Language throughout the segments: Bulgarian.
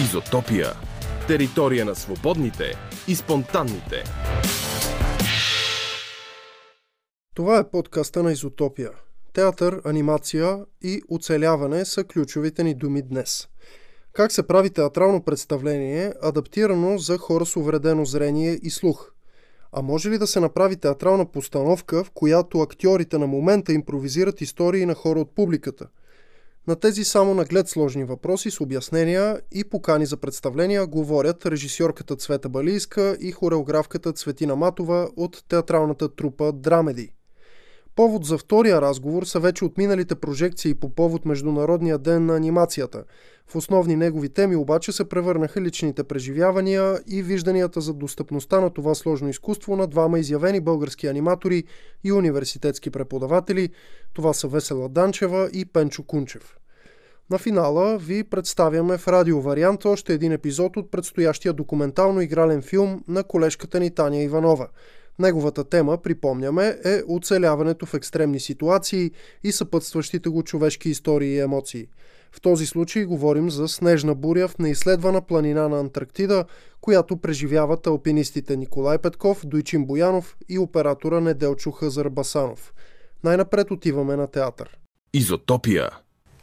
Изотопия. Територия на свободните и спонтанните. Това е подкаста на Изотопия. Театър, анимация и оцеляване са ключовите ни думи днес. Как се прави театрално представление, адаптирано за хора с увредено зрение и слух? А може ли да се направи театрална постановка, в която актьорите на момента импровизират истории на хора от публиката – на тези само наглед сложни въпроси с обяснения и покани за представления говорят режисьорката Цвета Балийска и хореографката Цветина Матова от театралната трупа Драмеди. Повод за втория разговор са вече отминалите прожекции по повод Международния ден на анимацията. В основни негови теми обаче се превърнаха личните преживявания и вижданията за достъпността на това сложно изкуство на двама изявени български аниматори и университетски преподаватели. Това са Весела Данчева и Пенчо Кунчев. На финала ви представяме в радио вариант още един епизод от предстоящия документално-игрален филм на колежката ни Таня Иванова – Неговата тема, припомняме, е оцеляването в екстремни ситуации и съпътстващите го човешки истории и емоции. В този случай говорим за снежна буря в неизследвана планина на Антарктида, която преживяват алпинистите Николай Петков, Дойчин Боянов и оператора Неделчо Хазар Басанов. Най-напред отиваме на театър. Изотопия.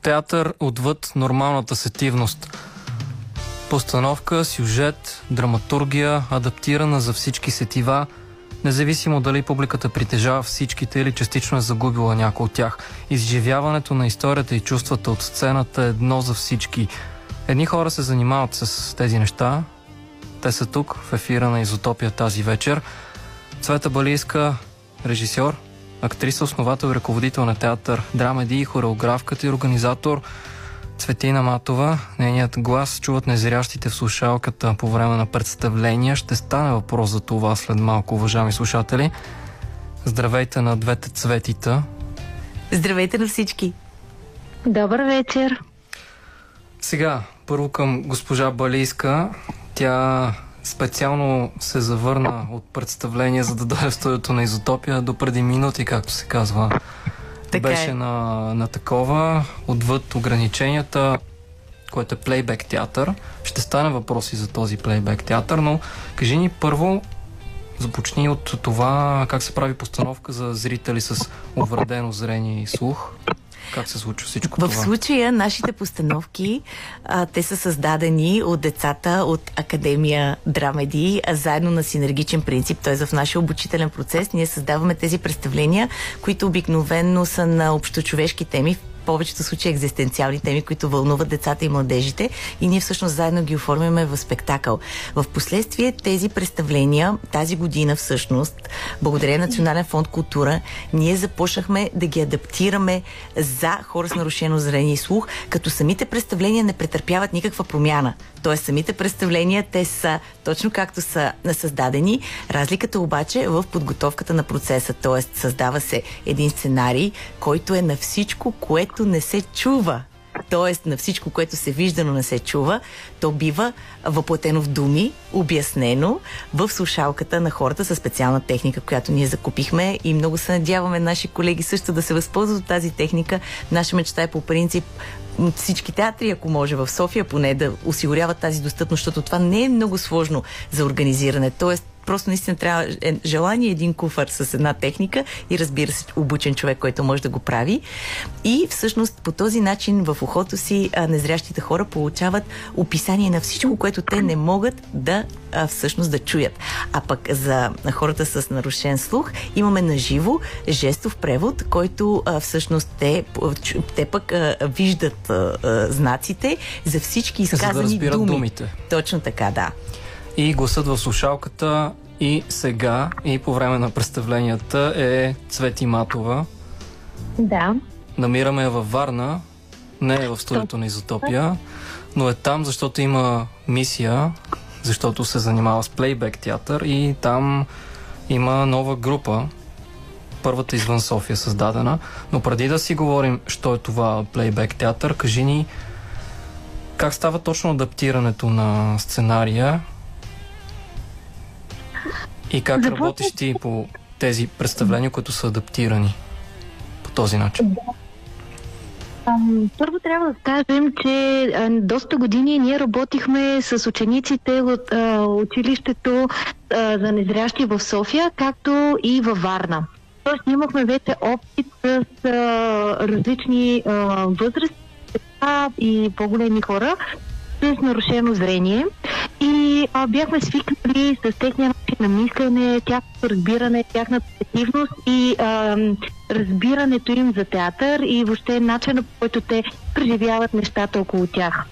Театър отвъд нормалната сетивност. Постановка, сюжет, драматургия, адаптирана за всички сетива – независимо дали публиката притежава всичките или частично е загубила някой от тях. Изживяването на историята и чувствата от сцената е едно за всички. Едни хора се занимават с тези неща. Те са тук, в ефира на Изотопия тази вечер. Цвета Балийска, режисьор, актриса, основател и ръководител на театър, драмеди, хореографката и организатор – Цветина Матова, нейният глас чуват незрящите в слушалката по време на представления. Ще стане въпрос за това след малко, уважаеми слушатели. Здравейте на двете цветита. Здравейте на всички. Добър вечер. Сега, първо към госпожа Балийска. Тя специално се завърна от представление, за да дойде в студиото на Изотопия до преди минути, както се казва така беше е. на, на такова, отвъд ограниченията, което е плейбек театър. Ще стане въпроси за този плейбек театър, но кажи ни първо, започни от това как се прави постановка за зрители с увредено зрение и слух. Как се случва всичко в това? В случая нашите постановки, а, те са създадени от децата от Академия Драмеди, а заедно на синергичен принцип, т.е. в нашия обучителен процес ние създаваме тези представления, които обикновенно са на общочовешки теми, повечето случаи екзистенциални теми, които вълнуват децата и младежите и ние всъщност заедно ги оформяме в спектакъл. В последствие тези представления тази година всъщност, благодаря Национален фонд култура, ние започнахме да ги адаптираме за хора с нарушено зрение и слух, като самите представления не претърпяват никаква промяна. Тоест самите представления, те са точно както са създадени. Разликата обаче е в подготовката на процеса. Тоест създава се един сценарий, който е на всичко, което не се чува т.е. на всичко, което се вижда, но не се чува, то бива въплатено в думи, обяснено в слушалката на хората със специална техника, която ние закупихме и много се надяваме наши колеги също да се възползват от тази техника. Наша мечта е по принцип всички театри, ако може в София поне да осигуряват тази достъпност, защото това не е много сложно за организиране. Тоест, просто наистина трябва е, желание един куфар с една техника и разбира се обучен човек, който може да го прави. И всъщност по този начин в ухото си а, незрящите хора получават описание на всичко, което те не могат да а, всъщност да чуят. А пък за хората с нарушен слух имаме наживо жестов превод, който а, всъщност те, те пък а, виждат а, а, знаците за всички изказани за да думи. думите. Точно така, да и гласът в слушалката и сега и по време на представленията е Цвети Матова. Да. Намираме я във Варна, не е в студиото на Изотопия, но е там, защото има мисия, защото се занимава с плейбек театър и там има нова група, първата извън София създадена. Но преди да си говорим, що е това плейбек театър, кажи ни как става точно адаптирането на сценария и как Започва... работиш ти по тези представления, които са адаптирани по този начин? Първо трябва да кажем, че доста години ние работихме с учениците от а, училището а, за незрящи в София, както и във Варна. Тоест имахме вече опит с а, различни възрасти и по-големи хора с нарушено зрение и а, бяхме свикнали с техния начин на мислене, тяхното разбиране, тяхната активност и а, разбирането им за театър и въобще начина по който те преживяват нещата около тях.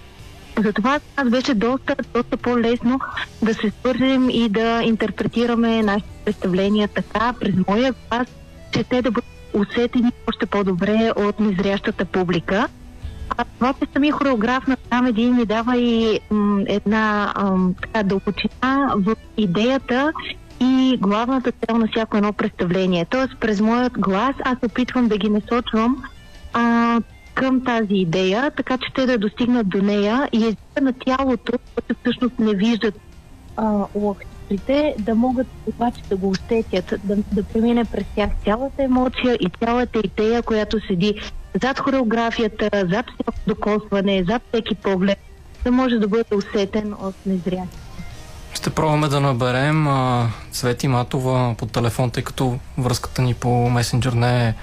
Затова за нас беше доста, доста по-лесно да се свържем и да интерпретираме нашите представления така, през моя глас, че те да бъдат усетени още по-добре от незрящата публика. А това, че хореограф на Камеди ми дава и м, една ам, така дълбочина в идеята и главната цел на всяко едно представление. Тоест, през моят глас аз опитвам да ги насочвам а, към тази идея, така че те да достигнат до нея и езика на тялото, което всъщност не виждат а, да могат обаче да го усетят, да, да премине през тях цялата емоция и цялата идея, която седи зад хореографията, зад всяко докосване, зад всеки поглед, да може да бъде усетен от незрящи. Ще пробваме да наберем а, Цвети Матова по телефон, тъй като връзката ни по месенджер не е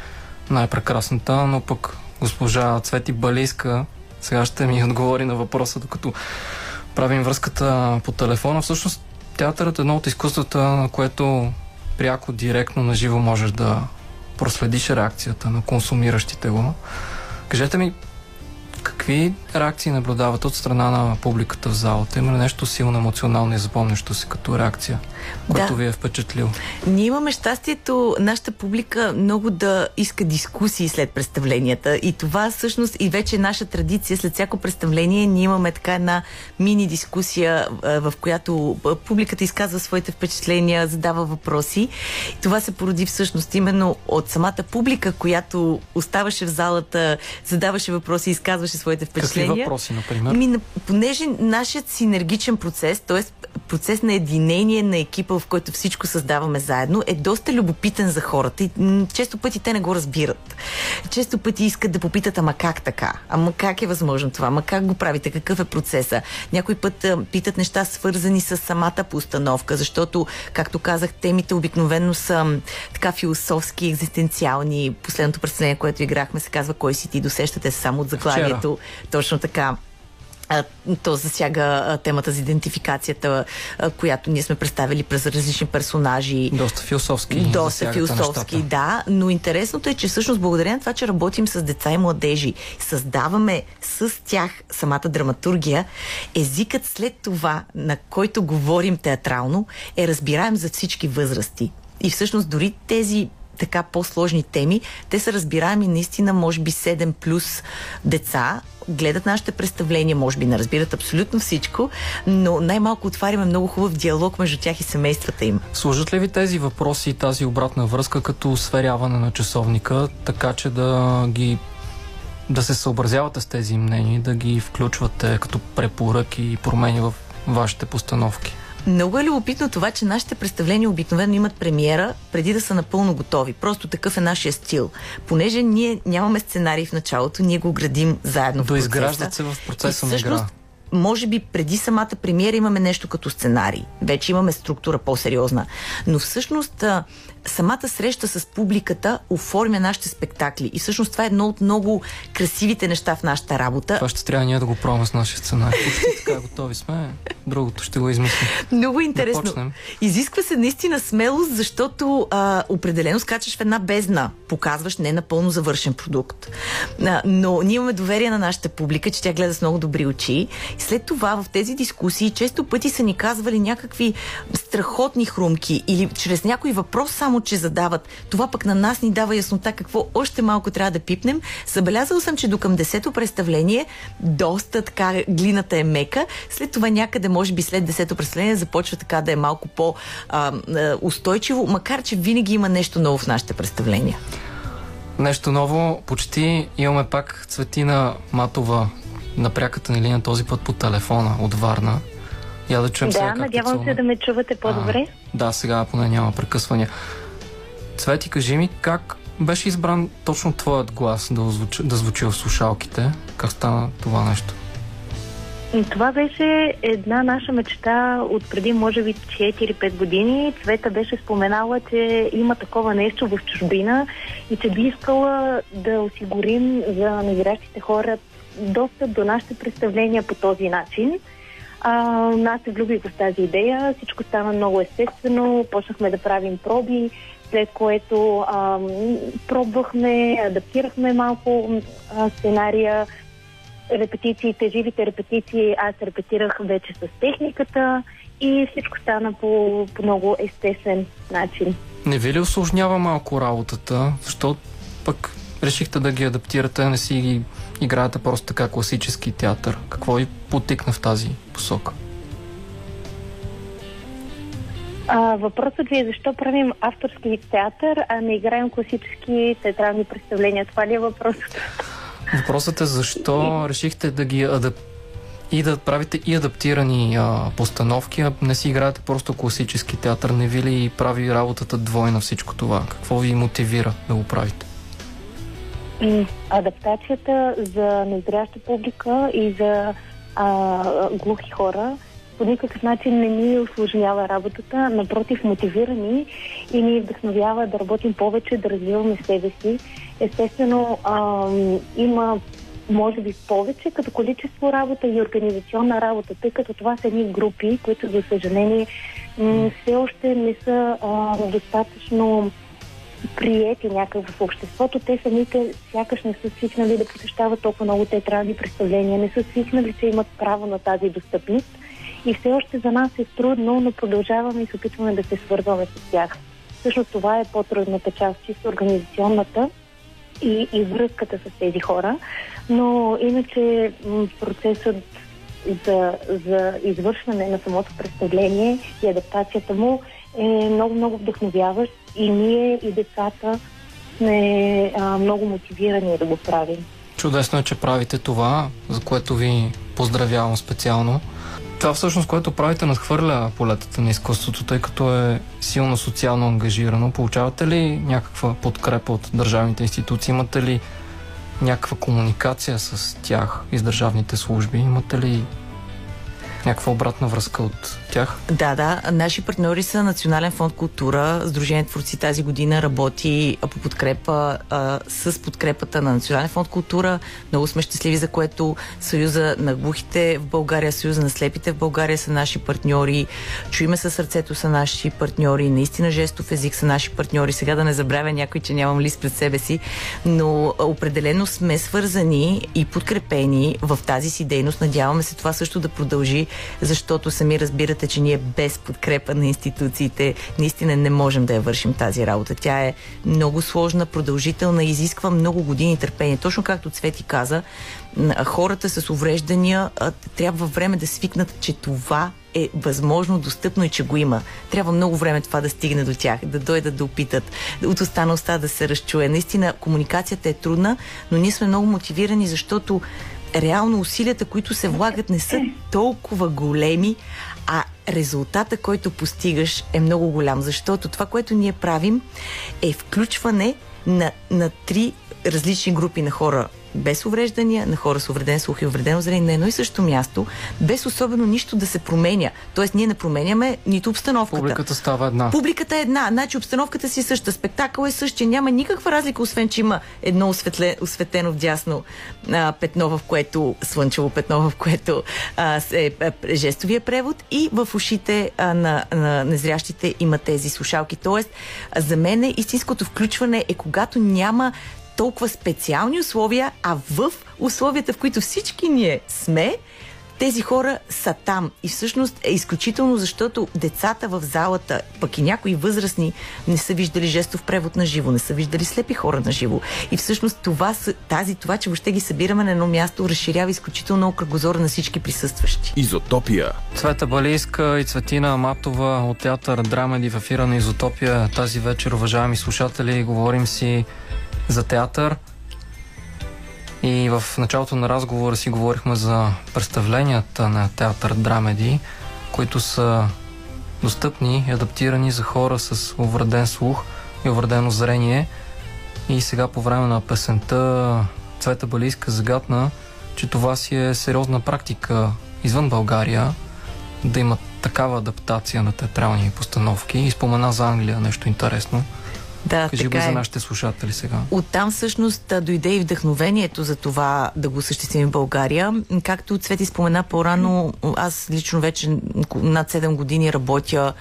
най-прекрасната, но пък госпожа Цвети Балийска сега ще ми отговори на въпроса, докато правим връзката по телефона. Всъщност театърът е едно от изкуствата, на което пряко, директно, наживо можеш да проследиш реакцията на консумиращите го. Кажете ми, какви реакции наблюдават от страна на публиката в залата? Има ли нещо силно емоционално и запомнящо се като реакция, което Да. ви е впечатлило? Ние имаме щастието нашата публика много да иска дискусии след представленията и това всъщност и вече е наша традиция. След всяко представление ние имаме така една мини дискусия, в която публиката изказва своите впечатления, задава въпроси. Това се породи всъщност именно от самата публика, която оставаше в залата, задаваше въпроси, изказваше своите Какви впечатления. въпроси, например? Ми, понеже нашият синергичен процес, т.е. процес на единение на екипа, в който всичко създаваме заедно, е доста любопитен за хората и често пъти те не го разбират. Често пъти искат да попитат, ама как така? Ама как е възможно това? Ама как го правите? Какъв е процеса? Някой път а, питат неща свързани с самата постановка, защото, както казах, темите обикновено са така философски, екзистенциални. Последното представление, което играхме, се казва Кой си ти? Досещате се само от заглавието. Точно така. То засяга темата за идентификацията, която ние сме представили през различни персонажи. Доста философски. Доста философски, да, но интересното е, че всъщност благодарение на това, че работим с деца и младежи, създаваме с тях самата драматургия, езикът след това, на който говорим театрално, е разбираем за всички възрасти. И всъщност дори тези така по-сложни теми, те са разбираеми наистина, може би 7 плюс деца, гледат нашите представления, може би не разбират абсолютно всичко, но най-малко отваряме много хубав диалог между тях и семействата им. Служат ли ви тези въпроси и тази обратна връзка като сверяване на часовника, така че да ги да се съобразявате с тези мнения, да ги включвате като препоръки и промени в вашите постановки? Много е любопитно това, че нашите представления обикновено имат премиера преди да са напълно готови. Просто такъв е нашия стил. Понеже ние нямаме сценарий в началото, ние го градим заедно в Доизграждат процеса. се в процеса на игра. може би преди самата премиера имаме нещо като сценарий. Вече имаме структура по-сериозна. Но всъщност самата среща с публиката оформя нашите спектакли. И всъщност това е едно от много красивите неща в нашата работа. Това ще трябва ние да го пробваме с нашия сценарий. Почти така готови сме. Другото ще го измислим. Много интересно. почнем. Изисква се наистина смелост, защото а, определено скачаш в една бездна. Показваш не напълно завършен продукт. А, но ние имаме доверие на нашата публика, че тя гледа с много добри очи. И след това в тези дискусии често пъти са ни казвали някакви страхотни хрумки или чрез някой въпрос само, че задават. Това пък на нас ни дава яснота какво още малко трябва да пипнем. Забелязал съм, че до към десето представление доста така глината е мека. След това някъде, може би след десето представление, започва така да е малко по-устойчиво, макар че винаги има нещо ново в нашите представления. Нещо ново, почти имаме пак Цветина Матова на пряката ни линия, този път по телефона от Варна. Я да чуем сега Да, как надявам се да ме чувате по-добре. А, да, сега поне няма прекъсвания. Цвети, кажи ми как беше избран точно твоят глас да звучи, да звучи в слушалките? Как стана това нещо? Това беше една наша мечта от преди, може би, 4-5 години. Цвета беше споменала, че има такова нещо в чужбина и че би искала да осигурим за назиращите хора достъп до нашите представления по този начин. А, аз се влюбих в тази идея, всичко стана много естествено, почнахме да правим проби, след което а, пробвахме, адаптирахме малко а, сценария, репетициите, живите репетиции, аз репетирах вече с техниката и всичко стана по, по много естествен начин. Не ви ли осложнява малко работата? Защо пък решихте да ги адаптирате, не си ги играете просто така класически театър? Какво ви потикна в тази посока? А, въпросът ви е защо правим авторски театър, а не играем класически театрални представления. Това ли е въпросът? Въпросът е защо решихте да ги адап... и да правите и адаптирани а, постановки, а не си играете просто класически театър. Не ви ли прави работата двойна всичко това? Какво ви мотивира да го правите? Адаптацията за незряща публика и за а, глухи хора по никакъв начин не ни осложнява работата, напротив мотивира ни и ни вдъхновява да работим повече, да развиваме себе си. Естествено, а, има може би повече като количество работа и организационна работа, тъй като това са едни групи, които за съжаление все още не са а, достатъчно приети някак в обществото. Те самите сякаш не са свикнали да посещават толкова много театрални представления, не са свикнали, че имат право на тази достъпност и все още за нас е трудно, но продължаваме и се опитваме да се свързваме с тях. Всъщност това е по-трудната част, чисто организационната и, и връзката с тези хора. Но иначе процесът за, за извършване на самото представление и адаптацията му е много-много вдъхновяващ и ние и децата сме а, много мотивирани да го правим. Чудесно е, че правите това, за което ви поздравявам специално. Това всъщност, което правите, надхвърля полетата на изкуството, тъй като е силно социално ангажирано. Получавате ли някаква подкрепа от държавните институции? Имате ли някаква комуникация с тях и с държавните служби? Имате ли някаква обратна връзка от тях? Да, да. Наши партньори са Национален фонд култура. Сдружение творци тази година работи по подкрепа а, с подкрепата на Национален фонд култура. Много сме щастливи, за което Съюза на глухите в България, Съюза на слепите в България са наши партньори. Чуиме със сърцето са наши партньори. Наистина жестов език са наши партньори. Сега да не забравя някой, че нямам лист пред себе си, но определено сме свързани и подкрепени в тази си дейност. Надяваме се това също да продължи защото сами разбирате, че ние без подкрепа на институциите наистина не можем да я вършим тази работа. Тя е много сложна, продължителна, изисква много години търпение. Точно както Цвети каза, хората с увреждания трябва време да свикнат, че това е възможно, достъпно и че го има. Трябва много време това да стигне до тях, да дойдат да опитат, от останалостта да се разчуе. Наистина, комуникацията е трудна, но ние сме много мотивирани, защото реално усилията, които се влагат, не са толкова големи, а резултата, който постигаш е много голям, защото това, което ние правим е включване на, на три различни групи на хора без увреждания, на хора с увреден слух и увредено зрение на едно и също място, без особено нищо да се променя. Тоест, ние не променяме нито обстановката. Публиката става една. Публиката е една. Значи обстановката си е съща. Спектакъл е същия. Няма никаква разлика, освен че има едно осветле, осветено в дясно а, петно, в което слънчево петно, в което а, е, е жестовия превод и в ушите а, на, на незрящите има тези слушалки. Тоест, за мен истинското включване е когато няма толкова специални условия, а в условията, в които всички ние сме, тези хора са там. И всъщност е изключително, защото децата в залата, пък и някои възрастни, не са виждали жестов превод на живо, не са виждали слепи хора на живо. И всъщност това, тази, това, че въобще ги събираме на едно място, разширява изключително кръгозора на всички присъстващи. Изотопия. Цвета Балийска и Цветина Матова от театър Драмеди в ефира на Изотопия. Тази вечер, уважаеми слушатели, говорим си за театър. И в началото на разговора си говорихме за представленията на театър Драмеди, които са достъпни и адаптирани за хора с увреден слух и увредено зрение. И сега по време на песента Цвета Балийска загадна, че това си е сериозна практика извън България да има такава адаптация на театрални постановки. И спомена за Англия нещо интересно. Да, Кажи така го за е. нашите слушатели сега. Оттам всъщност дойде и вдъхновението за това да го осъществим в България. Както Цвети спомена по-рано, аз лично вече над 7 години работя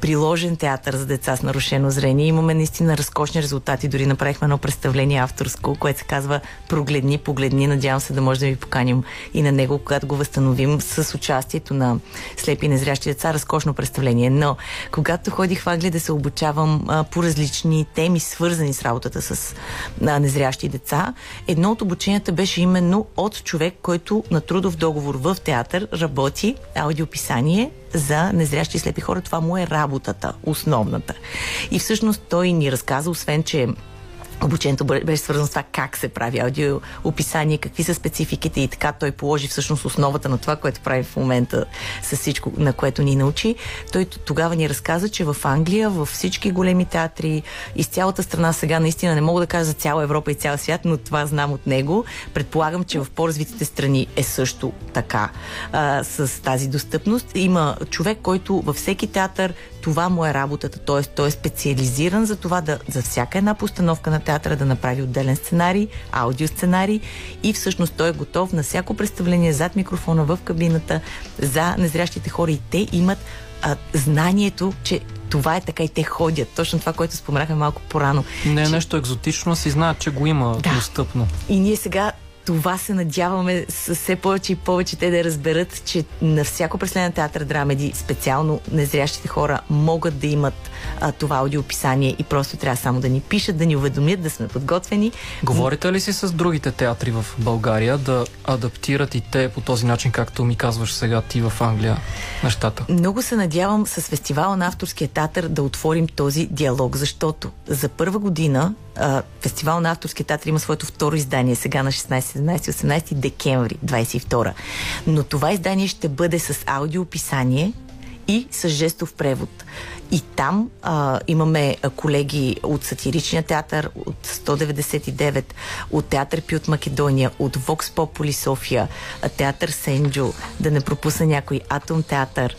приложен театър за деца с нарушено зрение. Имаме наистина разкошни резултати. Дори направихме едно представление авторско, което се казва Прогледни, погледни. Надявам се да може да ви поканим и на него, когато го възстановим с участието на слепи и незрящи деца. Разкошно представление. Но когато ходих в Англия да се обучавам а, по различни теми, свързани с работата с а, незрящи деца, едно от обученията беше именно от човек, който на трудов договор в театър работи аудиописание за незрящи и слепи хора. Това му е работата, основната. И всъщност той ни разказа, освен, че Обучението беше свързано с това как се прави аудиоописание, какви са спецификите и така той положи всъщност основата на това, което прави в момента с всичко, на което ни научи. Той тогава ни разказа, че в Англия, във всички големи театри, из цялата страна сега наистина не мога да кажа за цяла Европа и цял свят, но това знам от него. Предполагам, че в по-развитите страни е също така а, с тази достъпност. Има човек, който във всеки театър това му е работата, т.е. той е специализиран за това да за всяка една постановка на театъра да направи отделен сценарий, аудиосценарий и всъщност той е готов на всяко представление зад микрофона в кабината за незрящите хора и те имат а, знанието, че това е така и те ходят. Точно това, което споменахме малко по-рано. Не е че... нещо екзотично, си знаят, че го има Да. достъпно. И ние сега това се надяваме с все повече и повече те да разберат, че на всяко представление на театър драмеди, специално незрящите хора, могат да имат а, това аудиописание и просто трябва само да ни пишат, да ни уведомят, да сме подготвени. Говорите ли си с другите театри в България да адаптират и те по този начин, както ми казваш сега ти в Англия, нещата? Много се надявам с фестивала на авторския театър да отворим този диалог, защото за първа година фестивал на авторския театър има своето второ издание сега на 16, 17, 18 декември 22. Но това издание ще бъде с аудиописание и с жестов превод. И там а, имаме колеги от сатиричния театър, от 199, от театър Пи от Македония, от Вокс Попули София, театър Сенджо, да не пропусна някой, Атом театър,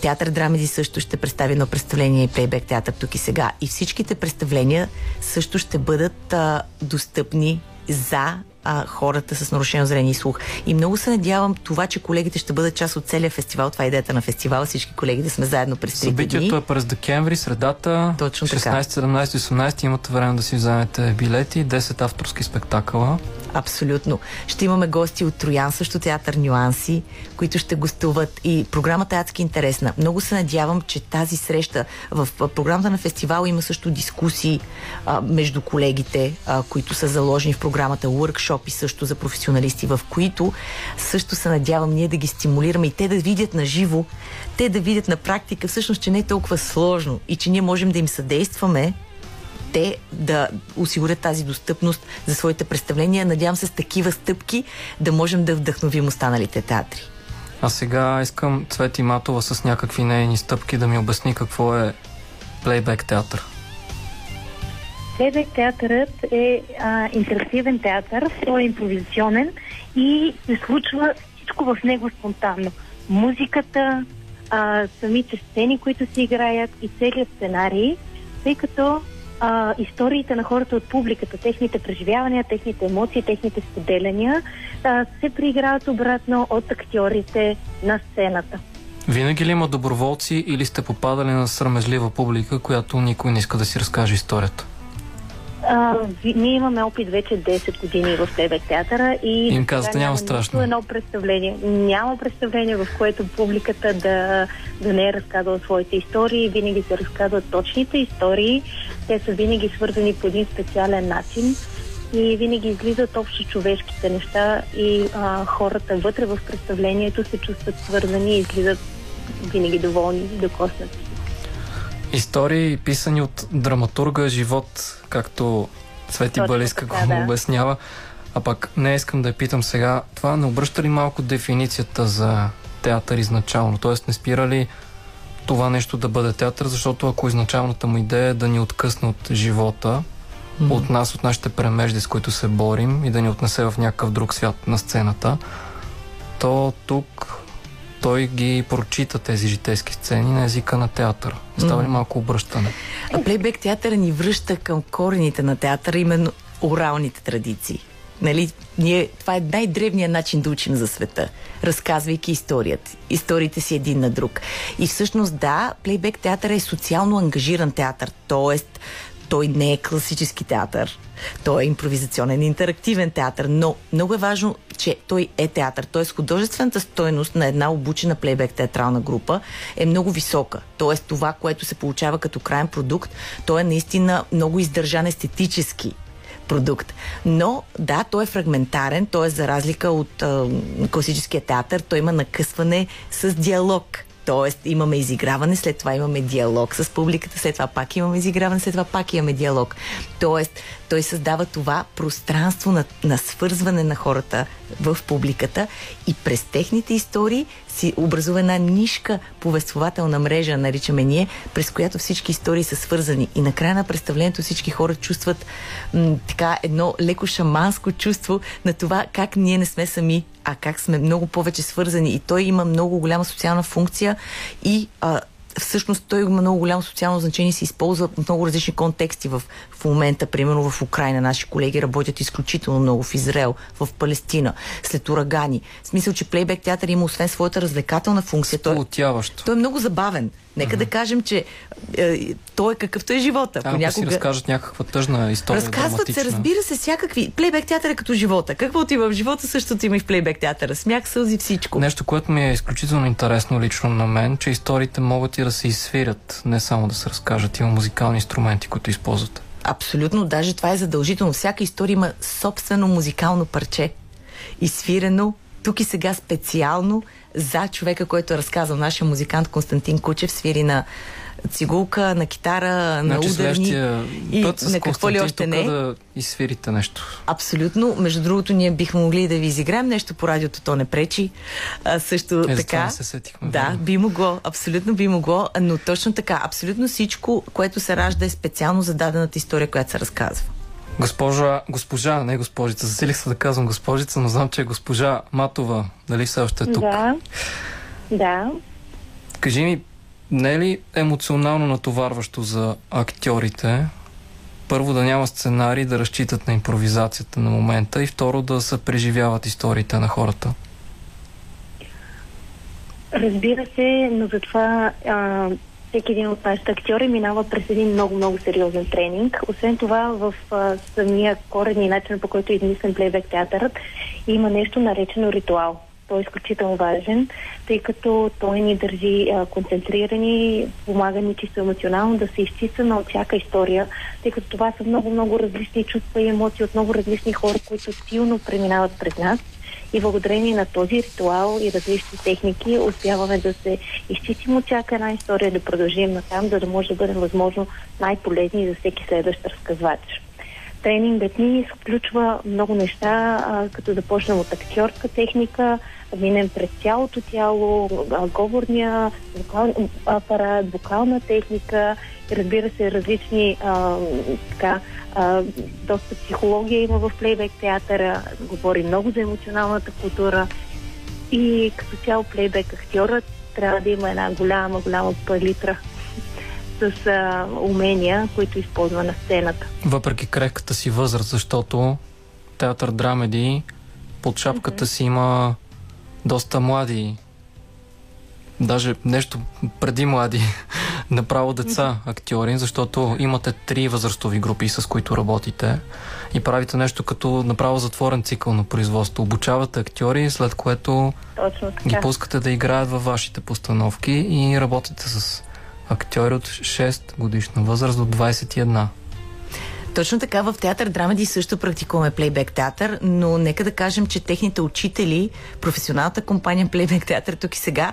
театър Драмеди също ще представи едно представление и плейбек театър тук и сега. И всичките представления също ще бъдат а, достъпни за а, хората с нарушено зрение и слух. И много се надявам това, че колегите ще бъдат част от целия фестивал. Това е идеята на фестивала. Всички колеги да сме заедно през трите дни. Събитието е през декември, средата. Точно 16, така. 17, 18 имате време да си вземете билети. 10 авторски спектакъла. Абсолютно. Ще имаме гости от Троян, също театър Нюанси, които ще гостуват и програмата е адски интересна. Много се надявам, че тази среща в програмата на фестивала има също дискусии а, между колегите, а, които са заложени в програмата, workshopи също за професионалисти, в които също се надявам ние да ги стимулираме и те да видят на живо, те да видят на практика всъщност, че не е толкова сложно и че ние можем да им съдействаме те да осигурят тази достъпност за своите представления. Надявам се с такива стъпки да можем да вдъхновим останалите театри. А сега искам Цвети Матова с някакви нейни стъпки да ми обясни какво е плейбек театър. Плейбек театърът е а, интерактивен театър, той е импровизационен и се случва всичко в него спонтанно. Музиката, а, самите сцени, които се играят и целият сценарий, тъй като а, историите на хората от публиката, техните преживявания, техните емоции, техните споделяния а, се прииграват обратно от актьорите на сцената. Винаги ли има доброволци или сте попадали на срамежлива публика, която никой не иска да си разкаже историята? А, ние имаме опит вече 10 години в ТВ театъра и Им казвате, няма няма страшно. едно представление. Няма представление, в което публиката да, да не е разказала своите истории. Винаги се разказват точните истории. Те са винаги свързани по един специален начин и винаги излизат общо човешките неща и а, хората вътре в представлението се чувстват свързани и излизат винаги доволни докоснати. Истории, писани от драматурга живот, както Цвети Точно Балиска го така, да. обяснява. А пак не искам да я питам сега, това не обръща ли малко дефиницията за театър изначално? Тоест не спира ли това нещо да бъде театър, защото ако изначалната му идея е да ни откъсне от живота, от нас, от нашите премежди, с които се борим и да ни отнесе в някакъв друг свят на сцената, то тук той ги прочита тези житейски сцени на езика на театъра. Става ли малко обръщане? А плейбек театъра ни връща към корените на театъра, именно оралните традиции. Нали, ние, това е най-древният начин да учим за света, разказвайки историята, историите си един на друг. И всъщност да, плейбек театър е социално ангажиран театър, т.е. той не е класически театър, той е импровизационен, интерактивен театър, но много е важно, че той е театър. Т.е. художествената стойност на една обучена плейбек театрална група е много висока. Т.е. това, което се получава като крайен продукт, то е наистина много издържан естетически продукт. Но да, той е фрагментарен, т.е. за разлика от а, класическия театър, той има накъсване с диалог. Тоест имаме изиграване, след това имаме диалог с публиката, след това пак имаме изиграване, след това пак имаме диалог. Тоест той създава това пространство на, на свързване на хората в публиката и през техните истории си образува една нишка повествователна мрежа, наричаме ние, през която всички истории са свързани. И накрая на представлението всички хора чувстват м- така едно леко шаманско чувство на това как ние не сме сами, а как сме много повече свързани. И той има много голяма социална функция и а, всъщност той има много голямо социално значение и се използва в много различни контексти в, в момента, примерно в Украина. Наши колеги работят изключително много в Израел, в Палестина, след урагани. В смисъл, че плейбек театър има освен своята развлекателна функция. Той, той е много забавен. Нека mm-hmm. да кажем, че е, той е какъвто е живота. А, Понякога... си разкажат някаква тъжна история. Разказват се, разбира се, всякакви. Плейбек театър е като живота. Каквото има в живота, същото има и в плейбек театъра. Смях, сълзи, всичко. Нещо, което ми е изключително интересно лично на мен, че историите могат и да се изсвирят, не само да се разкажат. Има музикални инструменти, които използват. Абсолютно, даже това е задължително. Всяка история има собствено музикално парче. Изсвирено тук и сега специално за човека, който е разказал нашия музикант Константин Кучев, свири на цигулка, на китара, значи, на ударни и на какво ли още не. да изсвирите нещо. Абсолютно. Между другото, ние бихме могли да ви изиграем нещо по радиото, то не пречи. А, също е, така. Се сетихме, да, време. би могло. Абсолютно би могло. Но точно така. Абсолютно всичко, което се ражда е специално за дадената история, която се разказва. Госпожа, госпожа, не госпожица, засилих се да казвам госпожица, но знам, че е госпожа Матова. Дали все още е тук? Да. Да. Кажи ми, не е ли емоционално натоварващо за актьорите първо да няма сценарий, да разчитат на импровизацията на момента и второ да се преживяват историите на хората? Разбира се, но затова а, всеки един от нашите актьори минава през един много-много сериозен тренинг. Освен това, в а, самия корен и начин, по който е измислен плейбек театърът, има нещо наречено ритуал. Той е изключително важен, тъй като той ни държи а, концентрирани, помага ни чисто емоционално да се изчистваме от всяка история, тъй като това са много-много различни чувства и емоции от много различни хора, които силно преминават през нас. И благодарение на този ритуал и различни техники успяваме да се изчистим от всяка една история, да продължим натам, за да може да бъдем възможно най-полезни за всеки следващ разказвач. Тренингът ни включва много неща, като да почнем от актьорска техника, минем през цялото тяло, говорния вокал, апарат, вокална техника и разбира се различни а, така, а, доста психология има в плейбек театъра, говори много за емоционалната култура и като цяло плейбек актьорът трябва да има една голяма, голяма палитра с а, умения, които използва на сцената. Въпреки крехката си възраст, защото театър драмеди под шапката mm-hmm. си има доста млади, даже нещо преди млади, направо деца актьори, защото имате три възрастови групи, с които работите и правите нещо като направо затворен цикъл на производство. Обучавате актьори, след което ги пускате да играят във вашите постановки и работите с актьори от 6 годишна възраст до 21. Точно така в театър Драмеди също практикуваме плейбек театър, но нека да кажем, че техните учители, професионалната компания плейбек театър тук и сега,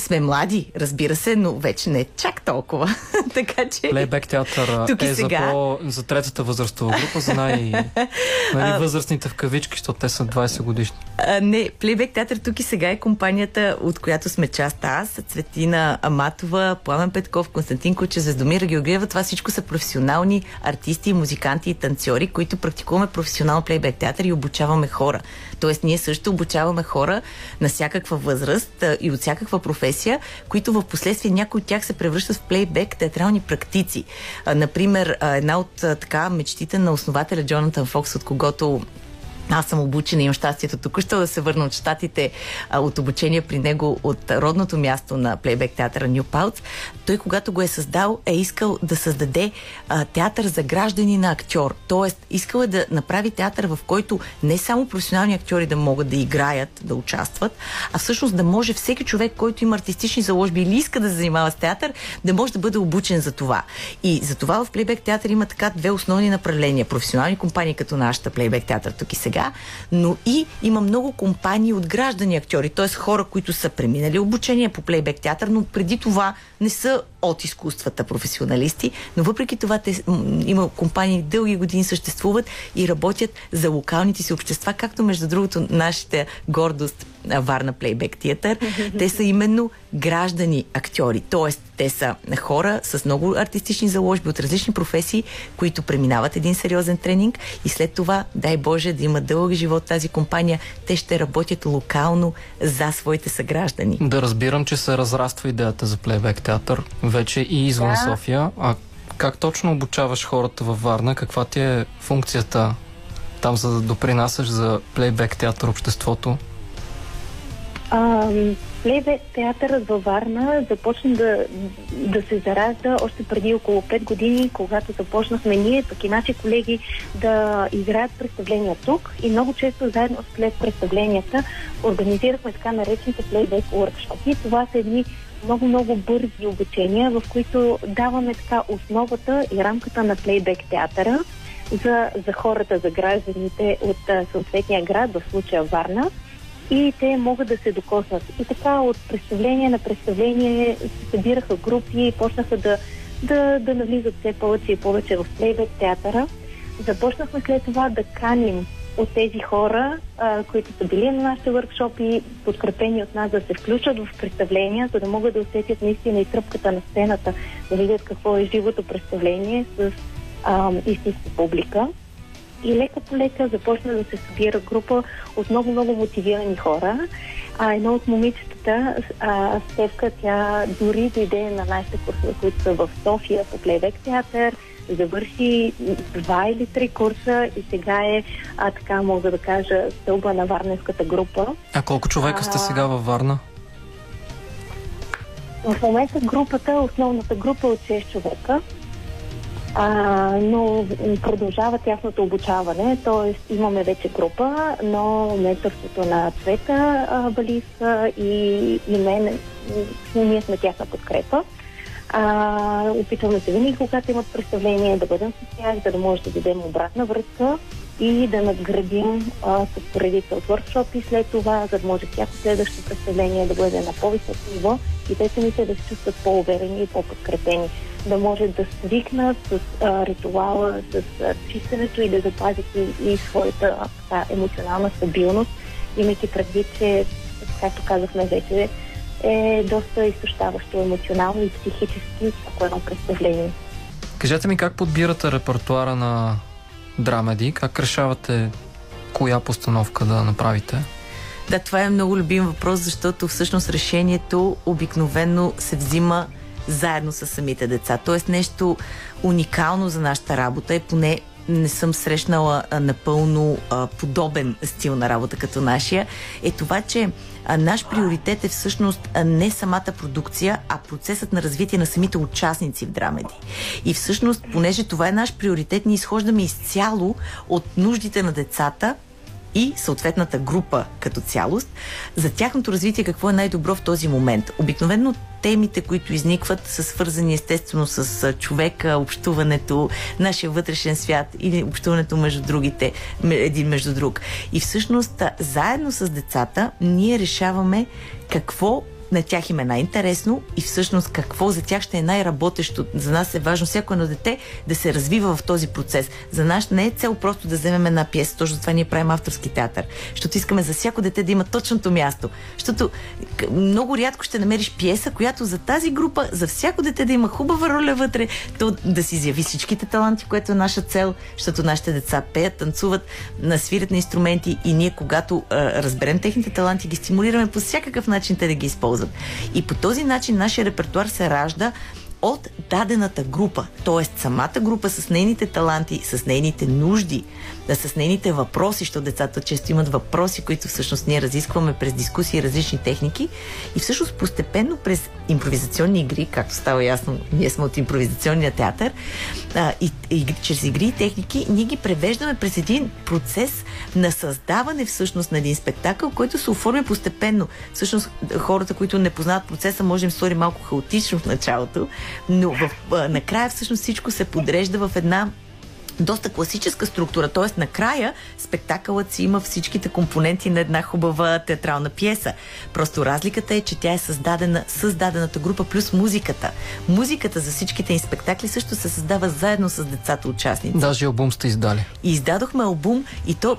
сме млади, разбира се, но вече не чак толкова. така че... Плейбек театър Тук е сега... за, по, за третата възрастова група, за най- нали, възрастните в кавички, защото те са 20 годишни. А, не, Плейбек театър тук и сега е компанията, от която сме част аз, Цветина Аматова, Пламен Петков, Константин Куче, Звездомира Георгиева. Това всичко са професионални артисти, музиканти и танцори, които практикуваме професионално плейбек театър и обучаваме хора. Тоест, ние също обучаваме хора на всякаква възраст и от всякаква професия, които в последствие някои от тях се превръщат в плейбек театрални практици. Например, една от така мечтите на основателя Джонатан Фокс, от когото аз съм обучена имам щастието току-що да се върна от щатите а, от обучение при него от родното място на плейбек театъра Нью Палц. Той, когато го е създал, е искал да създаде а, театър за граждани на актьор. Тоест, искал е да направи театър, в който не само професионални актьори да могат да играят, да участват, а всъщност да може всеки човек, който има артистични заложби или иска да се занимава с театър, да може да бъде обучен за това. И за това в плейбек театър има така две основни направления. Професионални компании като нашата плейбек театър тук и сега, но и има много компании от граждани актьори, т.е. хора, които са преминали обучение по плейбек театър, но преди това не са от изкуствата професионалисти, но въпреки това те, има компании дълги години съществуват и работят за локалните си общества, както между другото нашата гордост Варна Плейбек Театър. Те са именно граждани актьори, т.е. те са хора с много артистични заложби от различни професии, които преминават един сериозен тренинг и след това, дай Боже, да има дълъг живот тази компания, те ще работят локално за своите съграждани. Да разбирам, че се разраства идеята за плейбек театър вече и извън Да. София. А как точно обучаваш хората във Варна? Каква ти е функцията там, за да допринасяш за плейбек театър обществото? Плейбек театърът във Варна започна да, да се заражда още преди около 5 години, когато започнахме ние, пък и наши колеги да играят представления тук и много често заедно след представленията организирахме така наречените плейбек workshop. Това са едни много-много бързи обучения, в които даваме така основата и рамката на плейбек театъра за, за хората, за гражданите от съответния град, в случая Варна и те могат да се докоснат. И така от представление на представление се събираха групи и почнаха да, да, да навлизат все повече и повече в плейбек театъра. Започнахме след това да каним от тези хора, а, които са били на нашите въркшопи, подкрепени от нас да се включат в представления, за да могат да усетят наистина и тръпката на сцената, да видят какво е живото представление с а, истинска публика. И лека по лека започна да се събира група от много-много мотивирани хора. А едно от момичетата, а, Стевка, тя дори дойде на нашите курсове, които са в София по плейбек театър, завърши два или три курса и сега е, а, така мога да кажа, стълба на варненската група. А колко човека сте сега във Варна? В момента групата, основната група е от 6 човека, а, но продължава тяхното обучаване, т.е. имаме вече група, но менторството на Цвета а, Балиса и, и мен, ние сме тяхна подкрепа. А, опитваме се винаги, когато имат представление, да бъдем с тях, за да може да дадем обратна връзка и да надградим а, с поредица от въркшопи след това, за да може всяко следващо представление да бъде на по-високо ниво и те самите да се чувстват по-уверени и по-подкрепени. Да може да свикнат с а, ритуала, с а, чистенето и да запазят и, и своята а, емоционална стабилност, имайки предвид, че, както казахме вече, е доста изтощаващо емоционално и психически всяко едно представление. Кажете ми как подбирате репертуара на драмеди? Как решавате коя постановка да направите? Да, това е много любим въпрос, защото всъщност решението обикновено се взима заедно с самите деца. Тоест нещо уникално за нашата работа е поне не съм срещнала напълно подобен стил на работа като нашия, е това, че наш приоритет е всъщност не самата продукция, а процесът на развитие на самите участници в драмеди. И всъщност, понеже това е наш приоритет, ние изхождаме изцяло от нуждите на децата, и съответната група като цялост, за тяхното развитие какво е най-добро в този момент. Обикновено темите, които изникват, са свързани естествено с човека, общуването, нашия вътрешен свят или общуването между другите, един между друг. И всъщност, заедно с децата, ние решаваме какво на тях им е най-интересно и всъщност какво за тях ще е най-работещо. За нас е важно всяко едно дете да се развива в този процес. За нас не е цел просто да вземем една пиеса, точно това ние правим авторски театър, защото искаме за всяко дете да има точното място. Защото много рядко ще намериш пиеса, която за тази група, за всяко дете да има хубава роля вътре, то да си изяви всичките таланти, което е наша цел, защото нашите деца пеят, танцуват, насвирят на инструменти и ние, когато а, разберем техните таланти, ги стимулираме по всякакъв начин те да ги използват. И по този начин нашия репертуар се ражда от дадената група, т.е. самата група с нейните таланти, с нейните нужди, да с нейните въпроси, защото децата често имат въпроси, които всъщност ние разискваме през дискусии и различни техники и всъщност постепенно през импровизационни игри, както става ясно, ние сме от импровизационния театър, а, и, и чрез игри и техники, ние ги превеждаме през един процес на създаване всъщност на един спектакъл, който се оформя постепенно. Всъщност хората, които не познават процеса, може да им стори малко хаотично в началото, но в, а, накрая всъщност всичко се подрежда в една доста класическа структура, т.е. накрая спектакълът си има всичките компоненти на една хубава театрална пиеса. Просто разликата е, че тя е създадена създадената група плюс музиката. Музиката за всичките им спектакли също се създава заедно с децата участници. Даже албум сте издали. И издадохме албум и то,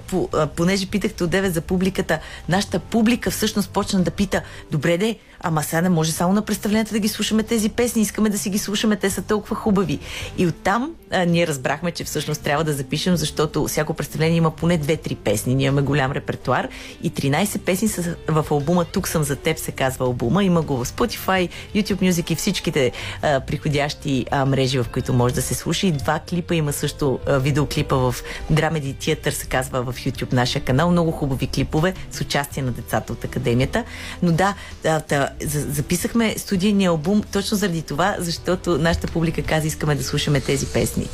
понеже питахте от 9 за публиката, нашата публика всъщност почна да пита, добре де, ама сега не може само на представленията да ги слушаме тези песни, искаме да си ги слушаме, те са толкова хубави. И оттам а, ние разбрахме, че всъщност трябва да запишем, защото всяко представление има поне 2-3 песни. Ние имаме голям репертуар и 13 песни са в албума Тук съм за теб се казва албума. Има го в Spotify, YouTube Music и всичките а, приходящи а, мрежи, в които може да се слуша. И два клипа има също а, видеоклипа в Dramedy Theater се казва в YouTube нашия канал. Много хубави клипове с участие на децата от академията. Но да, да, да записахме студийния албум точно заради това, защото нашата публика каза, искаме да слушаме тези песни.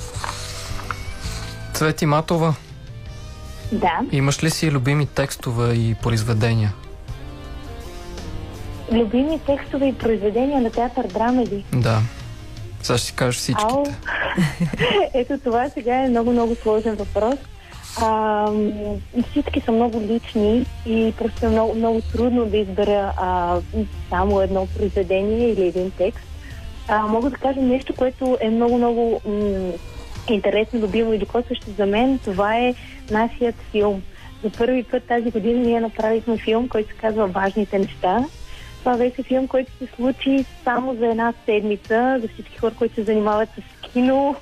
Цвети Матова. Да. Имаш ли си любими текстове и произведения? Любими текстове и произведения на театър Драмеди? Да. Сега ще си кажеш всичките. Ау. Ето това сега е много-много сложен въпрос. А, всички са много лични и просто е много, много трудно да избера а, само едно произведение или един текст. А, мога да кажа нещо, което е много-много интересно, любимо и докосващо за мен. Това е нашият филм. За първи път тази година ние направихме филм, който се казва Важните неща. Това беше филм, който се случи само за една седмица за всички хора, които се занимават с кино,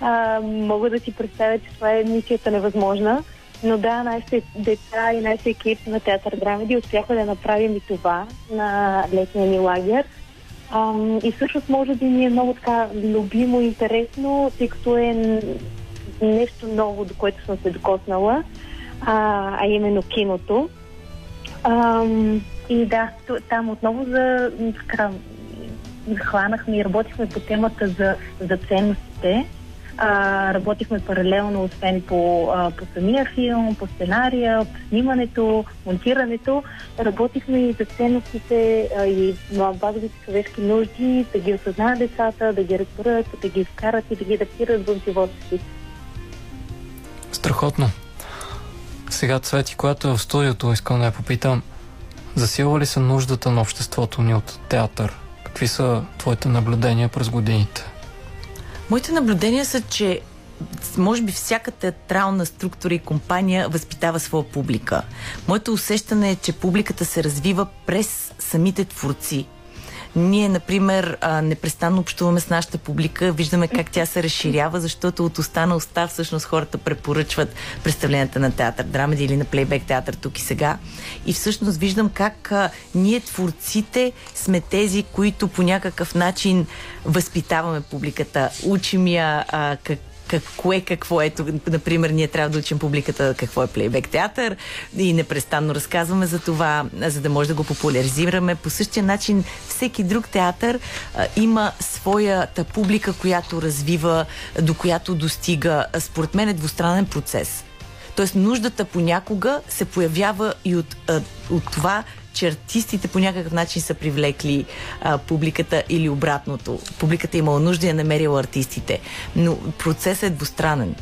а, мога да си представя, че това е мисията невъзможна. Но да, нашите деца и нашия екип на Театър Драмеди успяха да направим и това на летния ни лагер. А, и всъщност може би ми е много така любимо и интересно, тъй като е нещо ново, до което съм се докоснала, а, а именно киното. А, и да, там отново за така, захванахме и работихме по темата за, за ценностите. А, работихме паралелно, освен по, а, по самия филм, по сценария, по снимането, монтирането. Работихме и за ценностите а, и базовите човешки нужди, да ги осъзнаят децата, да ги разберат, да ги вкарат и да ги адаптират в живота си. Страхотно. Сега, Цвети, която е в студиото, искам да я попитам, засилва ли се нуждата на обществото ни от театър? Какви са твоите наблюдения през годините? Моите наблюдения са, че може би всяка театрална структура и компания възпитава своя публика. Моето усещане е, че публиката се развива през самите творци. Ние, например, непрестанно общуваме с нашата публика, виждаме как тя се разширява, защото от уста на уста всъщност хората препоръчват представленията на театър, драмеди или на плейбек театър тук и сега. И всъщност виждам как ние, творците, сме тези, които по някакъв начин възпитаваме публиката, учим я как, какво е какво ето. Например, ние трябва да учим публиката какво е плейбек театър и непрестанно разказваме за това, за да може да го популяризираме. По същия начин всеки друг театър а, има своята публика, която развива, до която достига. Според мен е двустранен процес. Тоест нуждата понякога се появява и от, от това, че артистите по някакъв начин са привлекли а, публиката или обратното. Публиката е имала нужда и е намерила артистите. Но процесът е двустранен.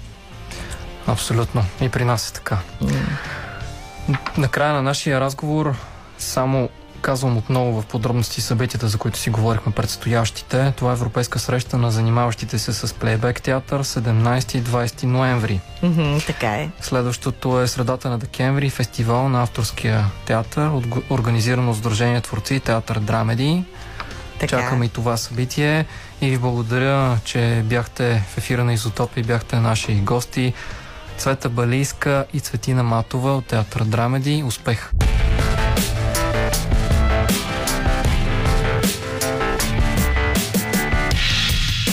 Абсолютно. И при нас е така. Mm. Накрая на нашия разговор само казвам отново в подробности събитията, за които си говорихме предстоящите. Това е европейска среща на занимаващите се с плейбек театър 17 и 20 ноември. Мгм, така е. Следващото е средата на декември, фестивал на авторския театър, организирано от Сдружение Творци и театър Драмеди. Така. е. Чакаме и това събитие и ви благодаря, че бяхте в ефира на Изотопия, бяхте наши гости. Цвета Балийска и Цветина Матова от театър Драмеди. Успех!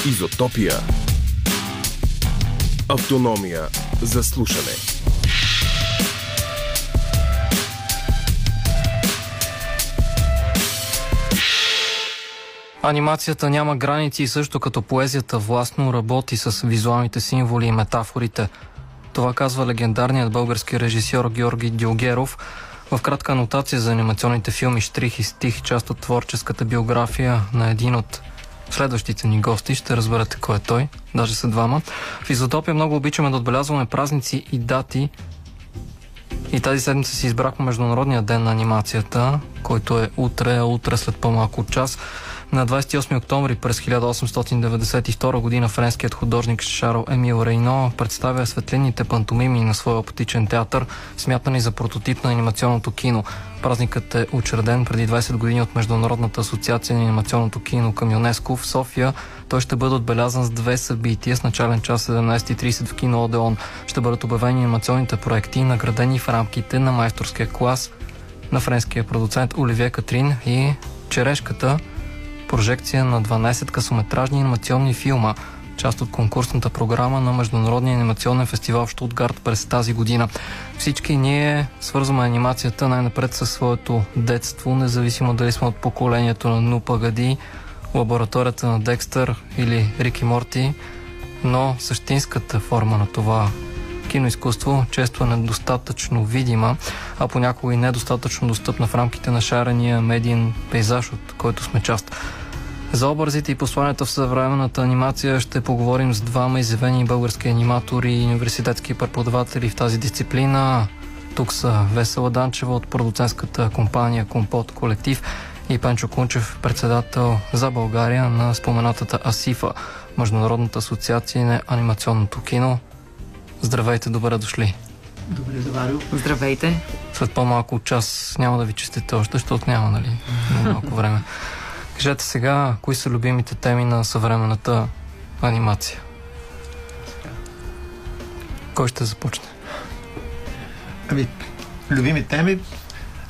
Изотопия. Автономия за слушане. Анимацията няма граници и също като поезията властно работи с визуалните символи и метафорите. Това казва легендарният български режисьор Георги Дилгеров в кратка анотация за анимационните филми Штрих и стих, част от творческата биография на един от следващите ни гости. Ще разберете кой е той. Даже са двама. В Изотопия много обичаме да отбелязваме празници и дати. И тази седмица си избрахме Международния ден на анимацията, който е утре, а утре след по-малко час. На 28 октомври през 1892 година френският художник Шарл Емил Рейно представя светлинните пантомими на своя оптичен театър, смятани за прототип на анимационното кино. Празникът е учреден преди 20 години от Международната асоциация на анимационното кино към ЮНЕСКО в София. Той ще бъде отбелязан с две събития с начален час 17.30 в кино Одеон. Ще бъдат обявени анимационните проекти, наградени в рамките на майсторския клас на френския продуцент Оливия Катрин и Черешката – прожекция на 12 късометражни анимационни филма, част от конкурсната програма на Международния анимационен фестивал в Штутгарт през тази година. Всички ние свързваме анимацията най-напред със своето детство, независимо дали сме от поколението на Нупагади, лабораторията на Декстър или Рики Морти, но същинската форма на това киноизкуство често е недостатъчно видима, а понякога и недостатъчно достъпна в рамките на шарения медиен пейзаж, от който сме част. За образите и посланията в съвременната анимация ще поговорим с двама изявени български аниматори и университетски преподаватели в тази дисциплина. Тук са Весела Данчева от продуцентската компания Компот Колектив и Пенчо Кунчев, председател за България на споменатата АСИФА, Международната асоциация на анимационното кино. Здравейте, добре дошли. Добре, Заварио. Здравейте. След по-малко час няма да ви честите още, защото няма, нали? Много малко време. Кажете сега, кои са любимите теми на съвременната анимация? Кой ще започне? Ами, любими теми,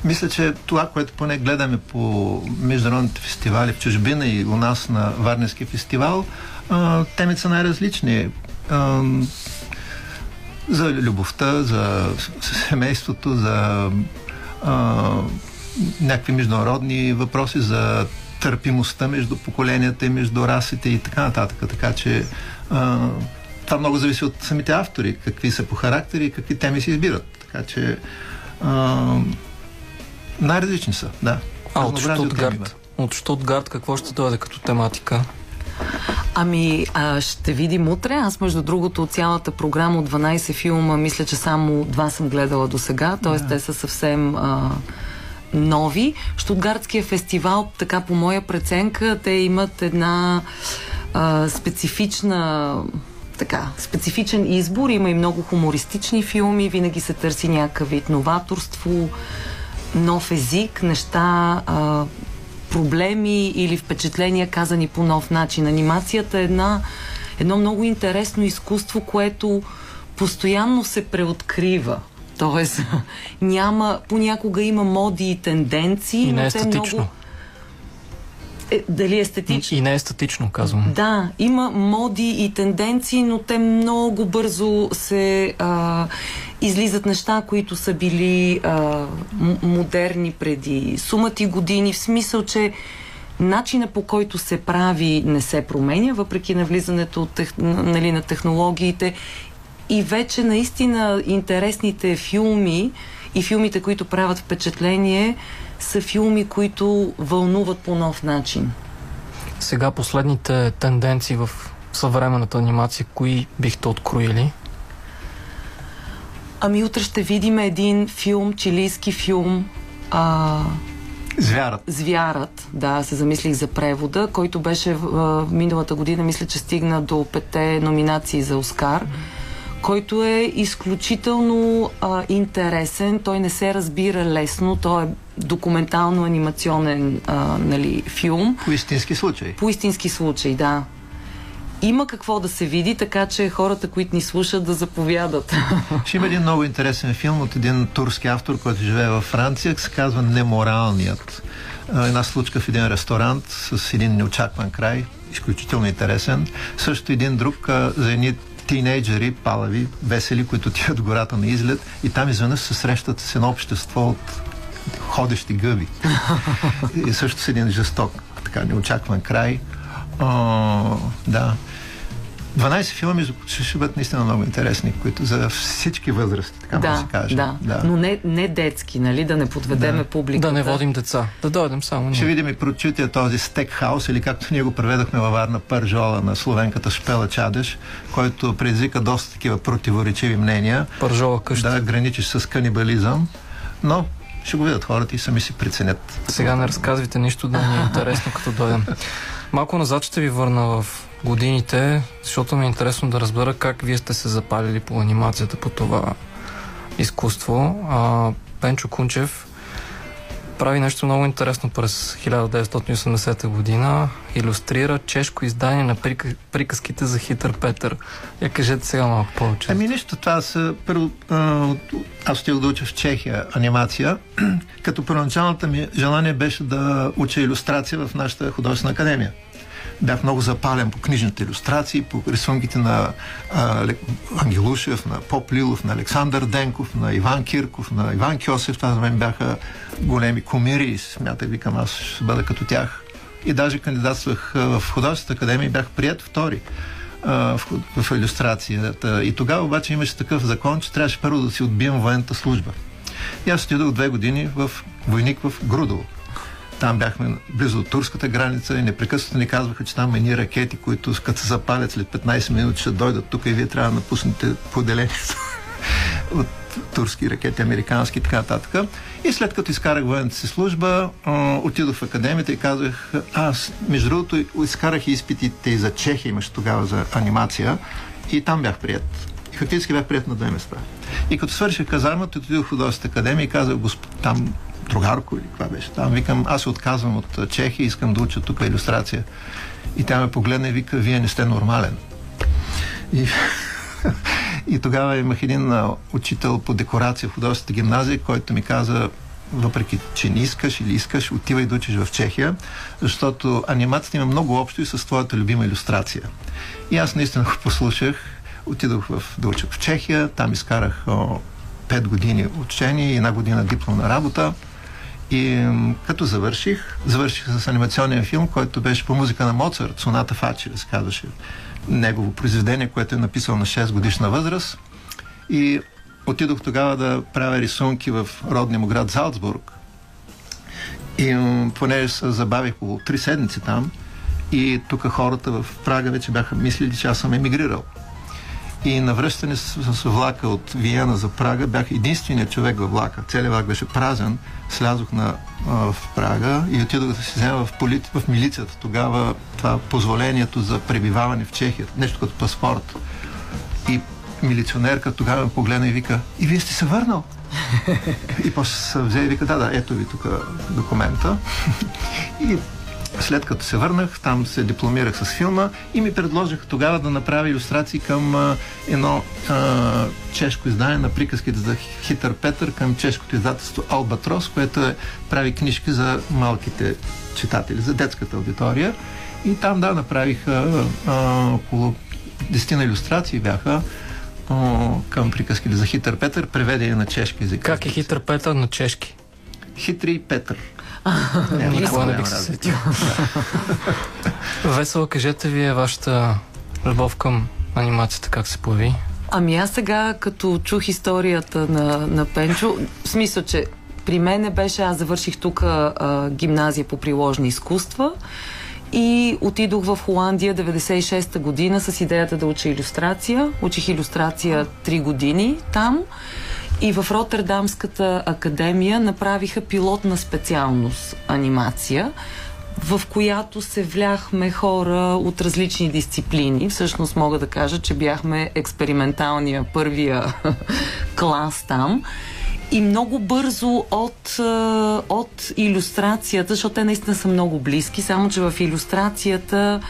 мисля, че това, което поне гледаме по международните фестивали в чужбина и у нас на Варненски фестивал, а, темите са най-различни. За любовта, за семейството, за някакви международни въпроси, за търпимостта между поколенията и между расите и така нататък. Така че а, това много зависи от самите автори, какви са по характери и какви теми се избират. Така че а, най-различни са, да. А от Штутгарт? От Штутгарт какво ще дойде като тематика? Ами, а, ще видим утре. Аз, между другото, цялата програма от 12 филма, мисля, че само два съм гледала до сега, т.е. Yeah. те са съвсем а, нови. Штутгартския фестивал, така по моя преценка, те имат една а, специфична така, специфичен избор. Има и много хумористични филми, винаги се търси някакъв вид новаторство, нов език, неща, а, проблеми или впечатления, казани по нов начин. Анимацията е една, едно много интересно изкуство, което постоянно се преоткрива. Тоест, няма, понякога има моди и тенденции. И не е статично. Много... Е, дали е естетично? И не е статично, казвам. Да, има моди и тенденции, но те много бързо се а, излизат неща, които са били а, модерни преди сумати години, в смисъл, че начина по който се прави не се променя, въпреки навлизането тех, нали, на технологиите и вече наистина интересните филми и филмите, които правят впечатление, са филми, които вълнуват по нов начин. Сега последните тенденции в съвременната анимация, кои бихте откроили? Ами утре ще видим един филм, чилийски филм, а, Звярат. Звярат, да, се замислих за превода, който беше в, миналата година, мисля, че стигна до пете номинации за Оскар, който е изключително а, интересен. Той не се разбира лесно, той е документално-анимационен а, нали, филм. По истински случай. По истински случай, да. Има какво да се види, така че хората, които ни слушат, да заповядат. Ще има един много интересен филм от един турски автор, който живее във Франция, се казва Неморалният. Една случка в един ресторант с един неочакван край, изключително интересен. Също един друг за едни тинейджери, палави, весели, които отиват гората на излет и там изведнъж се срещат с едно общество от ходещи гъби. и също с един жесток, така неочакван край. О, да. 12 филма, между ще, ще бъдат наистина много интересни, които за всички възрасти, така да, да се каже. Да, да. но не, не детски, нали, да не подведеме Да. публиката. Да не водим деца. Да дойдем само Ще ние. видим и прочутия този стекхаус, или както ние го преведохме във Варна Пържола на словенката Шпела Чадеш, който предизвика доста такива противоречиви мнения. Пържола къща. Да, граничиш с канибализъм, но ще го видят хората и сами си преценят. Сега не разказвайте нищо да ни е интересно, като дойдем. Малко назад ще ви върна в годините, защото ми е интересно да разбера как вие сте се запалили по анимацията по това изкуство. А, Пенчо Кунчев прави нещо много интересно през 1980 година. Иллюстрира чешко издание на прик... приказките за Хитър Петър. Я кажете сега малко повече. Ами нищо, това са първо, аз отидох да уча в Чехия анимация, като първоначалната ми желание беше да уча иллюстрация в нашата художествена академия. Бях много запален по книжните иллюстрации, по рисунките на а, Ангелушев, на Поп Лилов, на Александър Денков, на Иван Кирков, на Иван Кьосев. Това за мен бяха големи комири и смятах, викам, аз ще бъда като тях. И даже кандидатствах в художествената академия и бях прият втори в, в иллюстрацията. И тогава обаче имаше такъв закон, че трябваше първо да си отбием военната служба. И аз отидох две години в войник в Грудово. Там бяхме близо до турската граница и непрекъснато ни казваха, че там едни ракети, които като се запалят след 15 минути ще дойдат тук и вие трябва да напуснете поделението от турски ракети, американски и така нататък. И след като изкарах военната си служба, отидох в академията и казах, аз, между другото, изкарах и изпитите и за Чехия, имаше тогава за анимация, и там бях прият. И фактически бях прият на две места. И като свърших казармата, отидох в художествената академия и казах, госп... там другарко или каква беше. Там викам, аз се отказвам от Чехия, искам да уча тук иллюстрация. И тя ме погледна и вика, вие не сте нормален. И, и тогава имах един учител по декорация в художествената гимназия, който ми каза, въпреки, че не искаш или искаш, отивай да учиш в Чехия, защото анимацията има много общо и с твоята любима иллюстрация. И аз наистина го послушах, отидох в, да уча в Чехия, там изкарах о, 5 години учение и една година дипломна работа. И като завърших, завърших с анимационен филм, който беше по музика на Моцарт, Соната Фачи, се казваше негово произведение, което е написал на 6 годишна възраст. И отидох тогава да правя рисунки в родния му град Залцбург. И понеже се забавих по 3 седмици там, и тук хората в Прага вече бяха мислили, че аз съм емигрирал. И на връщане с, с влака от Виена за Прага бях единственият човек във влака. Целият влак беше празен. Слязох на, а, в Прага и отидох да се взема в, полит, в милицията. Тогава това позволението за пребиваване в Чехия, нещо като паспорт. И милиционерка тогава ме погледна и вика, и вие сте се върнал? и после се взе и вика, да, да, ето ви тук документа. и след като се върнах, там се дипломирах с филма и ми предложиха тогава да направя иллюстрации към а, едно а, чешко издание на приказките за Хитър Петър към чешкото издателство Албатрос, което е, прави книжки за малките читатели, за детската аудитория. И там, да, направих а, около 10 на иллюстрации бяха а, към приказките за Хитър Петър, преведени на чешки език. Как е Хитър Петър на чешки? Хитри Петър. Никога не голяма бих се сетил. Весела, кажете ви е вашата любов към анимацията как се появи? Ами аз сега, като чух историята на, на Пенчо, в смисъл, че при мене беше, аз завърших тук а, гимназия по приложни изкуства и отидох в Холандия 96-та година с идеята да уча иллюстрация. Учих иллюстрация 3 години там и в Роттердамската академия направиха пилотна специалност анимация, в която се вляхме хора от различни дисциплини. Всъщност мога да кажа, че бяхме експерименталния първия клас там. И много бързо от, от иллюстрацията, защото те наистина са много близки, само че в иллюстрацията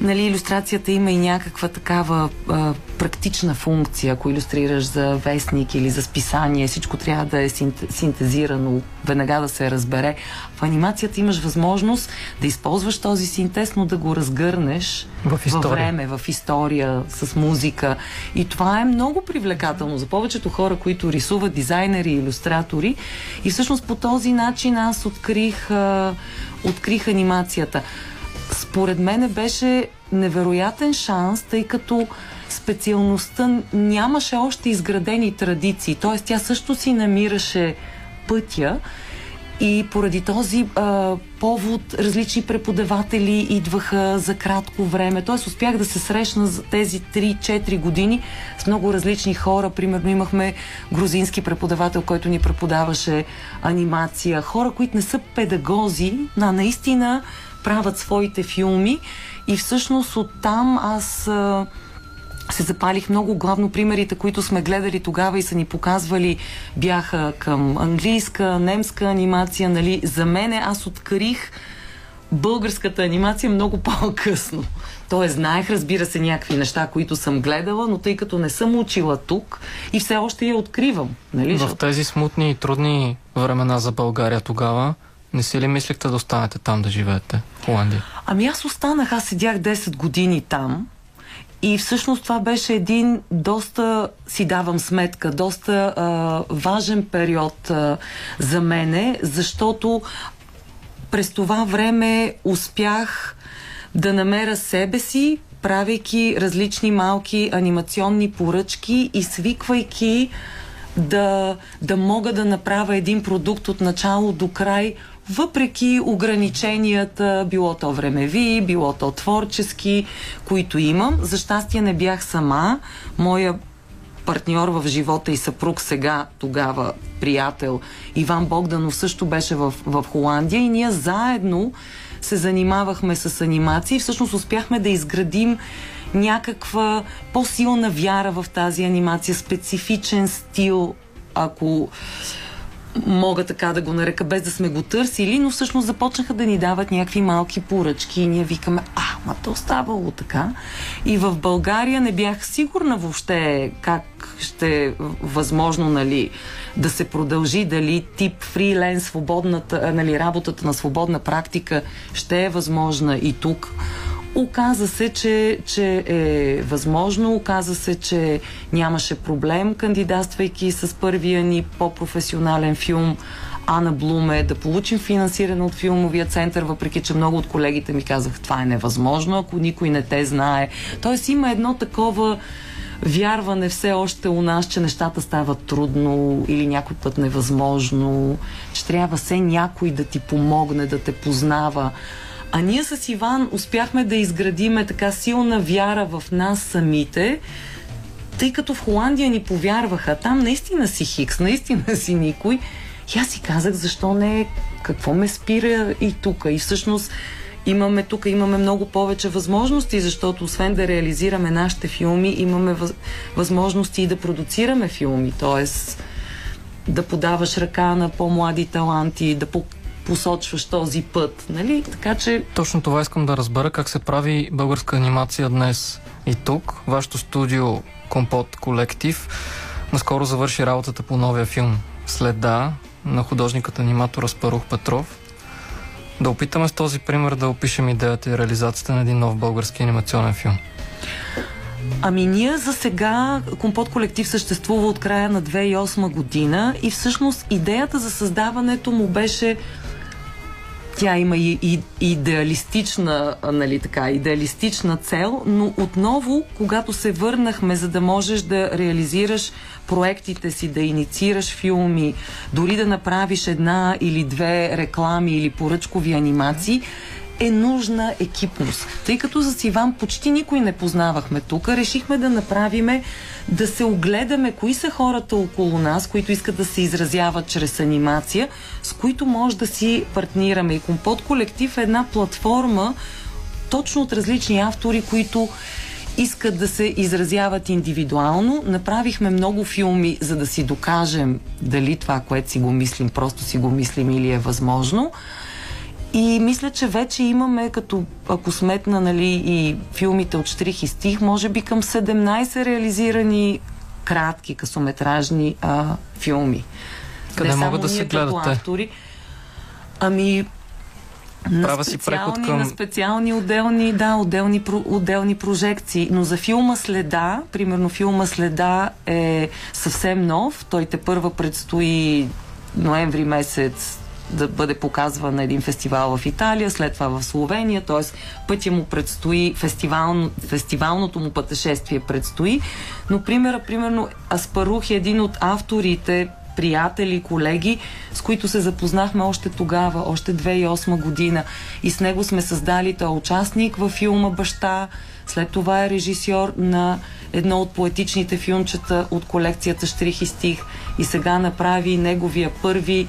нали, иллюстрацията има и някаква такава а, практична функция, ако иллюстрираш за вестник или за списание, всичко трябва да е синтезирано, веднага да се разбере. В анимацията имаш възможност да използваш този синтез, но да го разгърнеш в във време, в история, с музика. И това е много привлекателно за повечето хора, които рисуват, дизайнери, иллюстратори. И всъщност по този начин аз открих, а, открих анимацията според мене беше невероятен шанс, тъй като специалността нямаше още изградени традиции, т.е. тя също си намираше пътя и поради този а, повод различни преподаватели идваха за кратко време. Т.е. успях да се срещна за тези 3-4 години с много различни хора. Примерно имахме грузински преподавател, който ни преподаваше анимация. Хора, които не са педагози, а наистина правят своите филми и всъщност оттам аз а, се запалих много. Главно примерите, които сме гледали тогава и са ни показвали, бяха към английска, немска анимация. Нали. За мене аз открих българската анимация много по-късно. Тоест, знаех, разбира се, някакви неща, които съм гледала, но тъй като не съм учила тук и все още я откривам. Нали? В тези смутни и трудни времена за България тогава, не си ли мислихте да останете там да живеете, в Холандия? Ами аз останах, аз седях 10 години там. И всъщност това беше един доста, си давам сметка, доста а, важен период а, за мене, защото през това време успях да намеря себе си, правейки различни малки анимационни поръчки и свиквайки да, да мога да направя един продукт от начало до край, въпреки ограниченията, било то времеви, било то творчески, които имам. За щастие не бях сама. Моя партньор в живота и съпруг сега, тогава приятел Иван Богданов също беше в, в Холандия и ние заедно се занимавахме с анимации. Всъщност успяхме да изградим някаква по-силна вяра в тази анимация, специфичен стил, ако мога така да го нарека, без да сме го търсили, но всъщност започнаха да ни дават някакви малки поръчки и ние викаме, а, ма то ставало така. И в България не бях сигурна въобще как ще е възможно, нали, да се продължи, дали тип фриленс, свободната, нали, работата на свободна практика ще е възможна и тук. Оказа се, че, че е възможно, оказа се, че нямаше проблем, кандидатствайки с първия ни по-професионален филм Ана Блуме, да получим финансиране от филмовия център, въпреки че много от колегите ми казах, това е невъзможно, ако никой не те знае. Тоест има едно такова вярване все още у нас, че нещата стават трудно или някой път невъзможно, че трябва все някой да ти помогне, да те познава. А ние с Иван успяхме да изградиме така силна вяра в нас самите, тъй като в Холандия ни повярваха. Там наистина си Хикс, наистина си никой. И аз си казах, защо не, какво ме спира и тук. И всъщност имаме тук, имаме много повече възможности, защото освен да реализираме нашите филми, имаме въз, възможности и да продуцираме филми. Тоест да подаваш ръка на по-млади таланти, да посочваш този път, нали? Така че... Точно това искам да разбера, как се прави българска анимация днес и тук. Вашето студио Компот Колектив наскоро завърши работата по новия филм Следа на художникът аниматор Аспарух Петров. Да опитаме с този пример да опишем идеята и реализацията на един нов български анимационен филм. Ами ние за сега Компот колектив съществува от края на 2008 година и всъщност идеята за създаването му беше тя има и, и идеалистична, нали така, идеалистична цел, но отново, когато се върнахме, за да можеш да реализираш проектите си, да инициираш филми, дори да направиш една или две реклами или поръчкови анимации, е нужна екипност. Тъй като с Иван почти никой не познавахме тук, решихме да направиме, да се огледаме кои са хората около нас, които искат да се изразяват чрез анимация, с които може да си партнираме. И Компот колектив е една платформа точно от различни автори, които искат да се изразяват индивидуално. Направихме много филми, за да си докажем дали това, което си го мислим, просто си го мислим или е възможно. И мисля, че вече имаме, като ако сметна нали, и филмите от Штрих и Стих, може би към 17 реализирани кратки късометражни а, филми. Къде могат да се гледат автори. Ами, Права си преход към... На специални отделни, да, отделни, отделни прожекции. Но за филма Следа, примерно филма Следа е съвсем нов. Той те първа предстои ноември месец да бъде показван на един фестивал в Италия, след това в Словения, т.е. пътя му предстои, фестивал, фестивалното му пътешествие предстои. Но примера, примерно, Аспарух е един от авторите, приятели, колеги, с които се запознахме още тогава, още 2008 година. И с него сме създали този участник във филма Баща. След това е режисьор на едно от поетичните филмчета от колекцията Штрих и стих. И сега направи неговия първи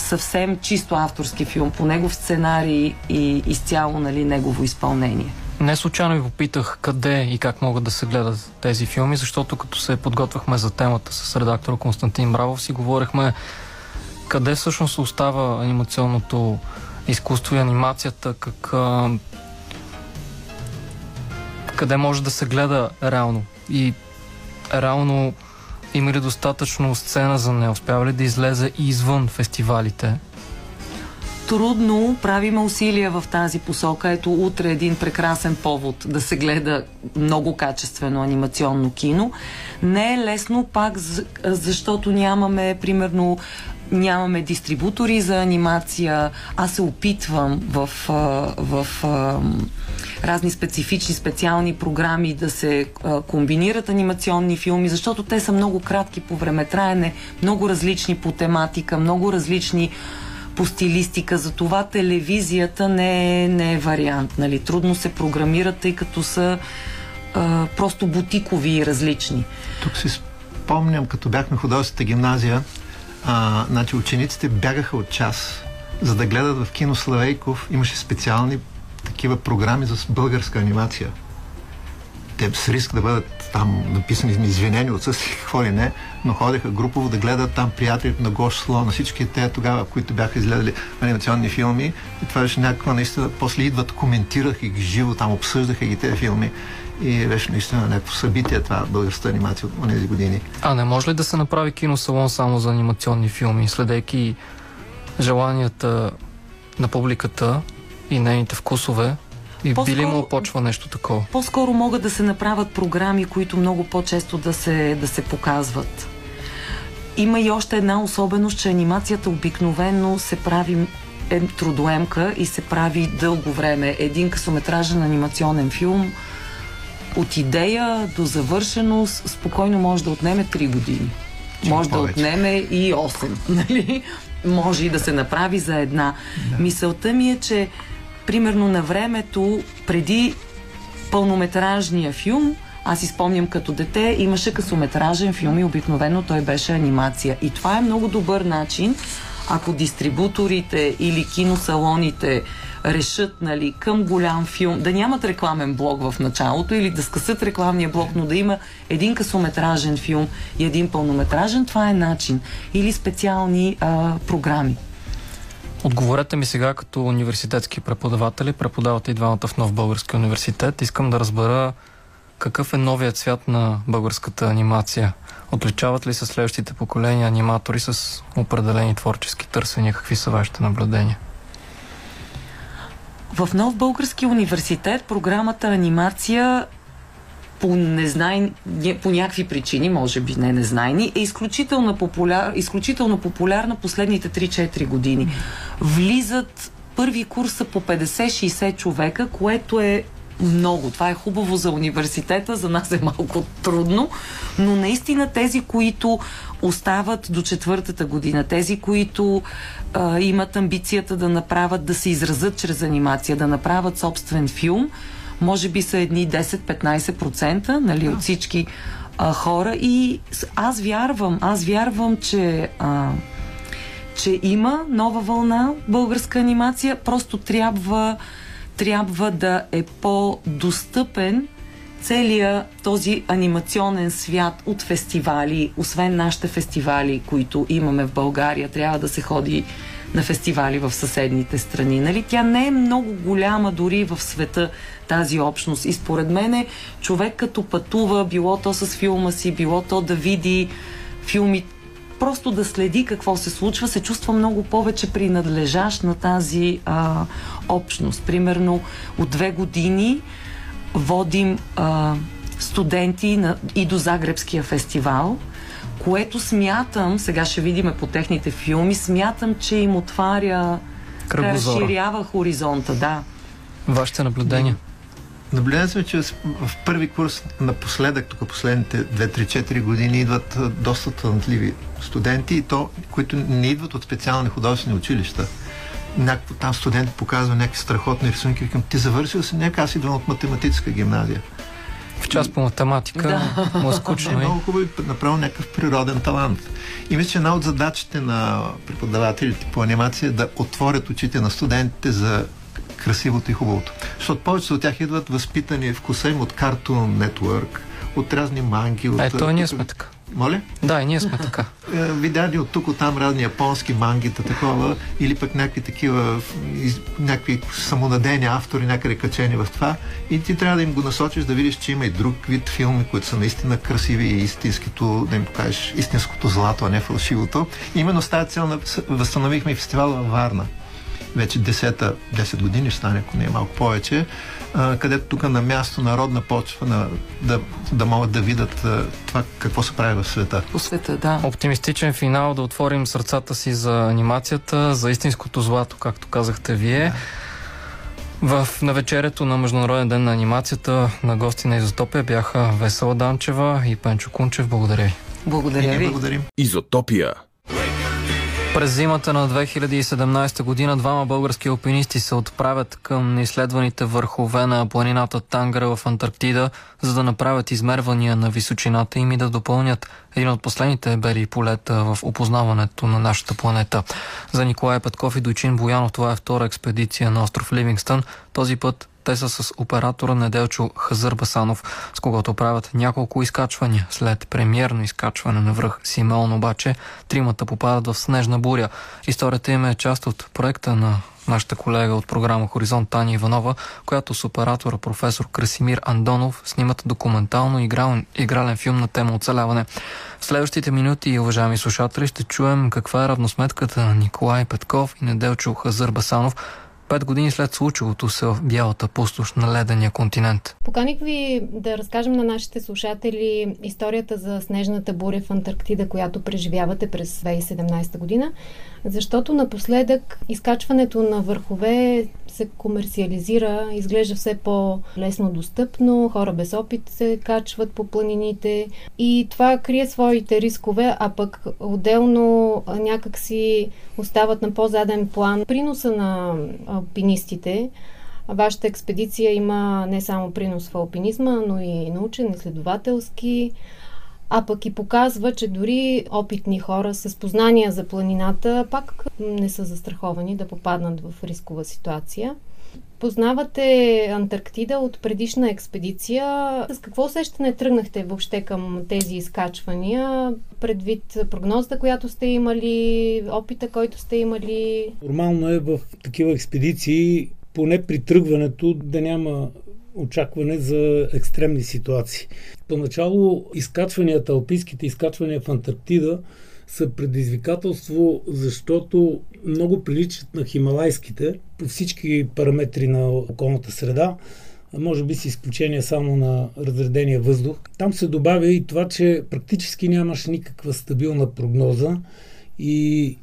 съвсем чисто авторски филм по негов сценарий и изцяло нали, негово изпълнение. Не случайно ви попитах къде и как могат да се гледат тези филми, защото като се подготвяхме за темата с редактора Константин Бравов си говорихме къде всъщност остава анимационното изкуство и анимацията, как, а, къде може да се гледа реално. И реално има ли достатъчно сцена за не успява ли да излезе извън фестивалите? трудно правиме усилия в тази посока. Ето утре един прекрасен повод да се гледа много качествено анимационно кино. Не е лесно пак, защото нямаме, примерно, нямаме дистрибутори за анимация. Аз се опитвам в, в, в разни специфични, специални програми да се комбинират анимационни филми, защото те са много кратки по време траене, много различни по тематика, много различни по стилистика. За това телевизията не е, не е вариант. Нали? Трудно се програмират, тъй като са а, просто бутикови и различни. Тук си спомням, като бяхме в художествената гимназия, а, значи учениците бягаха от час, за да гледат в кино Славейков. Имаше специални такива програми за българска анимация. Те с риск да бъдат там написани извинени от със какво ли не, но ходеха групово да гледат там приятелите на Гош Сло, на всички те тогава, които бяха изгледали анимационни филми. И това беше някаква наистина, после идват, коментираха ги живо, там обсъждаха ги тези филми. И беше наистина някакво събитие това българската анимация от тези години. А не може ли да се направи киносалон само за анимационни филми, следейки желанията на публиката и нейните вкусове? И по-скоро, би ли му почва нещо такова? По-скоро могат да се направят програми, които много по-често да се, да се показват. Има и още една особеност, че анимацията обикновено се прави е трудоемка и се прави дълго време. Един късометражен анимационен филм от идея до завършеност спокойно може да отнеме 3 години. Чем може повече. да отнеме и 8. Нали? Може и да се направи за една. Да. Мисълта ми е, че примерно на времето, преди пълнометражния филм, аз изпомням като дете, имаше късометражен филм и обикновено той беше анимация. И това е много добър начин, ако дистрибуторите или киносалоните решат нали, към голям филм, да нямат рекламен блок в началото или да скъсат рекламния блок, но да има един късометражен филм и един пълнометражен, това е начин. Или специални а, програми. Отговорете ми сега като университетски преподаватели, преподавате и двамата в Нов Български университет. Искам да разбера какъв е новият свят на българската анимация. Отличават ли се следващите поколения аниматори с определени творчески търсения? Какви са вашите наблюдения? В Нов Български университет програмата анимация по, незнай, по някакви причини, може би не незнайни, е изключително, популяр, изключително популярна последните 3-4 години. Влизат първи курса по 50-60 човека, което е много. Това е хубаво за университета, за нас е малко трудно, но наистина тези, които остават до четвъртата година, тези, които а, имат амбицията да направят, да се изразят чрез анимация, да направят собствен филм, може би са едни 10-15% нали, от всички а, хора и аз вярвам, аз вярвам, че а, че има нова вълна българска анимация, просто трябва, трябва да е по-достъпен целият този анимационен свят от фестивали, освен нашите фестивали, които имаме в България, трябва да се ходи на фестивали в съседните страни. Нали? Тя не е много голяма дори в света тази общност. И според мен е човек като пътува, било то с филма си, било то да види филми, просто да следи какво се случва, се чувства много повече принадлежащ на тази а, общност. Примерно от две години водим а, студенти на, и до Загребския фестивал, което смятам, сега ще видиме по техните филми, смятам, че им отваря, разширява хоризонта, да. Вашите наблюдения? Наблюдаваме сме, че в първи курс напоследък, тук последните 2-3-4 години идват доста талантливи студенти, и то, които не идват от специални художествени училища. Някакво там студент показва някакви страхотни рисунки. Викам, ти завършил си? Нека аз идвам от математическа гимназия. В част по математика да. му е скучно. Е много хубаво и направо някакъв природен талант. И мисля, че една от задачите на преподавателите по анимация е да отворят очите на студентите за красивото и хубавото. Защото повечето от тях идват възпитани вкуса им от Cartoon Network, от разни манги. От, Ето, ние сме така. Моля? Да, и ние сме така. Е, видяли от тук, от там разни японски мангита, такова, или пък някакви такива, някакви самонадени автори, някъде качени в това. И ти трябва да им го насочиш да видиш, че има и друг вид филми, които са наистина красиви и истинското, да им покажеш истинското злато, а не фалшивото. И именно с тази цел възстановихме фестивала във Варна вече 10, 10 години ще стане, ако не е малко повече, а, където тук на място, народна почва, на, да, да могат да видят а, това какво се прави в света. По света, да. Оптимистичен финал да отворим сърцата си за анимацията, за истинското злато, както казахте вие. Да. В навечерието на Международен ден на анимацията на гости на Изотопия бяха Весела Данчева и Пенчо Кунчев. Благодаря ви. Благодаря ви. Благодарим. Изотопия. През зимата на 2017 година двама български алпинисти се отправят към неизследваните върхове на планината Тангара в Антарктида, за да направят измервания на височината им и да допълнят един от последните бели полета в опознаването на нашата планета. За Николай Петков и Дойчин Боянов това е втора експедиция на остров Ливингстън. Този път те са с оператора Неделчо Хазър Басанов, с когото правят няколко изкачвания. След премиерно изкачване на връх Симеон обаче, тримата попадат в снежна буря. Историята им е част от проекта на нашата колега от програма Хоризонт Таня Иванова, която с оператора професор Красимир Андонов снимат документално игрален, игрален филм на тема оцеляване. В следващите минути, уважаеми слушатели, ще чуем каква е равносметката на Николай Петков и Неделчо Хазър Басанов пет години след случилото се в бялата пустош на ледения континент. Поканих ви да разкажем на нашите слушатели историята за снежната буря в Антарктида, която преживявате през 2017 година, защото напоследък изкачването на върхове се комерциализира, изглежда все по-лесно достъпно, хора без опит се качват по планините и това крие своите рискове, а пък отделно някак си остават на по-заден план приноса на алпинистите. Вашата експедиция има не само принос в алпинизма, но и научен, изследователски, а пък и показва, че дори опитни хора с познания за планината пак не са застраховани да попаднат в рискова ситуация. Познавате Антарктида от предишна експедиция. С какво усещане тръгнахте въобще към тези изкачвания, предвид прогнозата, която сте имали, опита, който сте имали? Нормално е в такива експедиции, поне при тръгването, да няма очакване за екстремни ситуации. Поначало изкачванията, алпийските изкачвания в Антарктида са предизвикателство, защото много приличат на хималайските по всички параметри на околната среда, може би с изключение само на разредения въздух. Там се добавя и това, че практически нямаш никаква стабилна прогноза и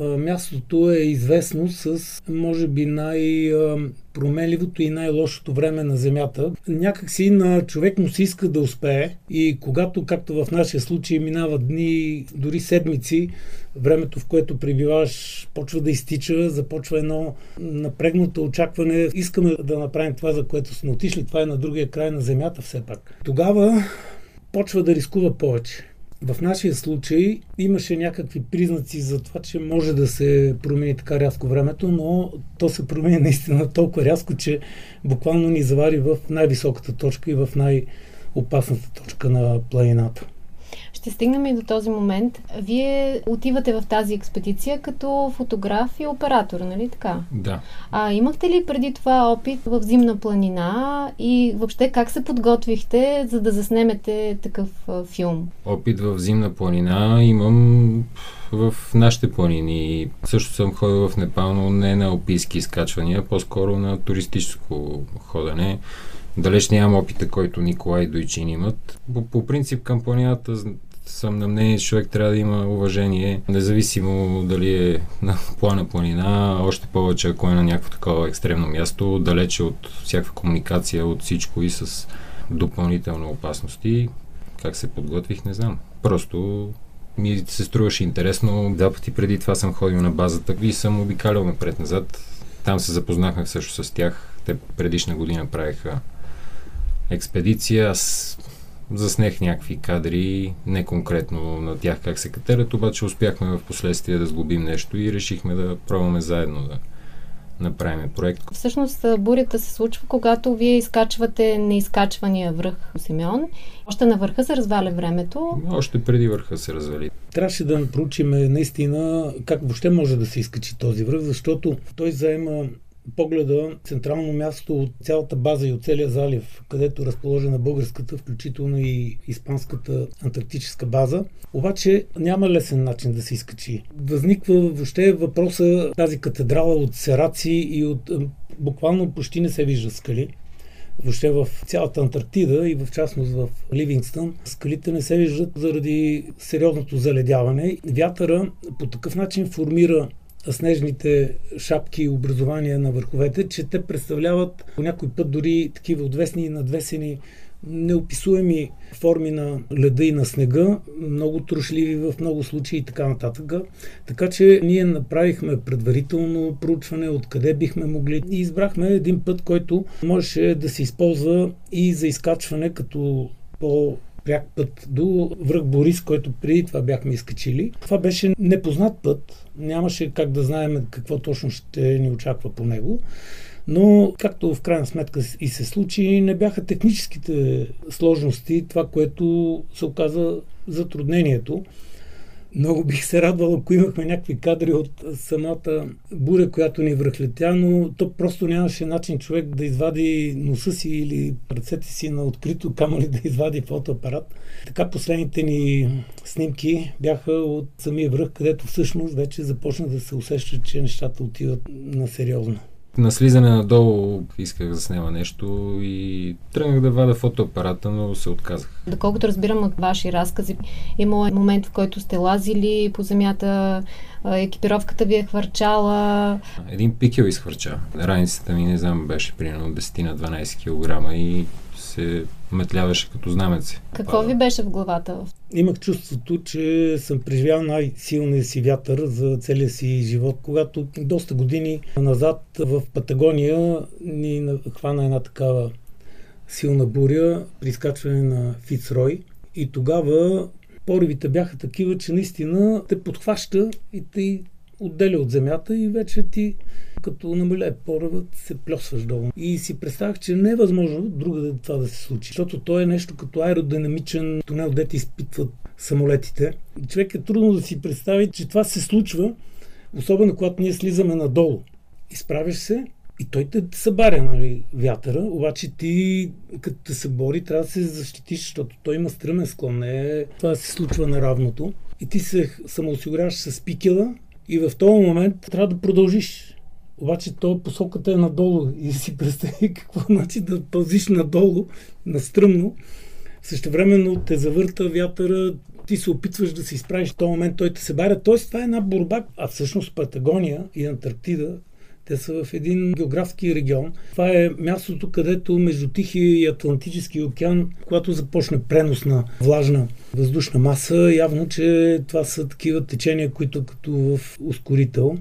мястото е известно с, може би, най-променливото и най-лошото време на Земята. Някак си на човек му се иска да успее и когато, както в нашия случай, минават дни, дори седмици, времето, в което пребиваш, почва да изтича, започва едно напрегнато очакване. Искаме да направим това, за което сме отишли. Това е на другия край на Земята все пак. Тогава почва да рискува повече. В нашия случай имаше някакви признаци за това, че може да се промени така рязко времето, но то се промени наистина толкова рязко, че буквално ни завари в най-високата точка и в най-опасната точка на планината. Ще стигнем и до този момент. Вие отивате в тази експедиция като фотограф и оператор, нали така? Да. А имахте ли преди това опит в зимна планина и въобще как се подготвихте, за да заснемете такъв филм? Опит в зимна планина имам в нашите планини. Също съм ходил в Непал, но не на алпийски изкачвания, по-скоро на туристическо ходене. Далеч нямам опита, който Николай и Дойчин имат. По, по принцип към планината съм на мнение, че човек трябва да има уважение, независимо дали е на плана планина, още повече ако е на някакво такова екстремно място, далече от всякаква комуникация, от всичко и с допълнителни опасности. Как се подготвих, не знам. Просто ми се струваше интересно. Два пъти преди това съм ходил на базата и съм обикалял напред-назад. Там се запознахме също с тях. Те предишна година правиха експедиция. Аз заснех някакви кадри, не конкретно на тях как се катерят, обаче успяхме в последствие да сглобим нещо и решихме да пробваме заедно да направим проект. Всъщност бурята се случва, когато вие изкачвате неизкачвания връх Симеон. Още на върха се разваля времето. Още преди върха се развали. Трябваше да проучим наистина как въобще може да се изкачи този връх, защото той заема погледа централно място от цялата база и от целия залив, където е разположена българската, включително и испанската антарктическа база. Обаче няма лесен начин да се изкачи. Възниква въобще въпроса тази катедрала от сераци и от буквално почти не се вижда скали. Въобще в цялата Антарктида и в частност в Ливингстън скалите не се виждат заради сериозното заледяване. Вятъра по такъв начин формира снежните шапки и образования на върховете, че те представляват по някой път дори такива отвесни и надвесени неописуеми форми на леда и на снега, много трошливи в много случаи и така нататък. Така че ние направихме предварително проучване откъде бихме могли и избрахме един път, който можеше да се използва и за изкачване като по пряк път до връх Борис, който преди това бяхме изкачили. Това беше непознат път. Нямаше как да знаем какво точно ще ни очаква по него. Но, както в крайна сметка и се случи, не бяха техническите сложности, това, което се оказа затруднението. Много бих се радвал, ако имахме някакви кадри от самата буря, която ни връхлетя, но то просто нямаше начин човек да извади носа си или ръцете си на открито, камо ли да извади фотоапарат. Така последните ни снимки бяха от самия връх, където всъщност вече започна да се усеща, че нещата отиват на сериозно. На слизане надолу исках да снима нещо и тръгнах да вада фотоапарата, но се отказах. Доколкото разбирам от ваши разкази, имало е момент, в който сте лазили по земята, екипировката ви е хвърчала. Един пикел изхвърча. Раницата ми, не знам, беше примерно 10 на 12 кг и се метляваше като знамеци. Какво Пада. ви беше в главата? Имах чувството, че съм преживял най-силния си вятър за целия си живот, когато доста години назад в Патагония ни хвана една такава силна буря при изкачване на Фицрой. И тогава поривите бяха такива, че наистина те подхваща и те отделя от земята и вече ти като намалее поръвът, се плесваш долу. И си представях, че не е възможно друга това да се случи, защото то е нещо като аеродинамичен тунел, дете изпитват самолетите. Човек е трудно да си представи, че това се случва, особено когато ние слизаме надолу. Изправиш се и той те събаря, нали, вятъра, обаче ти, като те се бори, трябва да се защитиш, защото той има стръмен склон, не е това се случва на равното. И ти се самоосигуряваш с пикела и в този момент трябва да продължиш. Обаче то посоката е надолу и си представи какво значи да пълзиш надолу, настръмно. Същевременно те завърта вятъра, ти се опитваш да се изправиш в този момент, той те се баря. Тоест това е една борба. А всъщност Патагония и Антарктида те са в един географски регион. Това е мястото, където между Тихия и Атлантически океан, когато започне пренос на влажна въздушна маса, явно, че това са такива течения, които като в ускорител.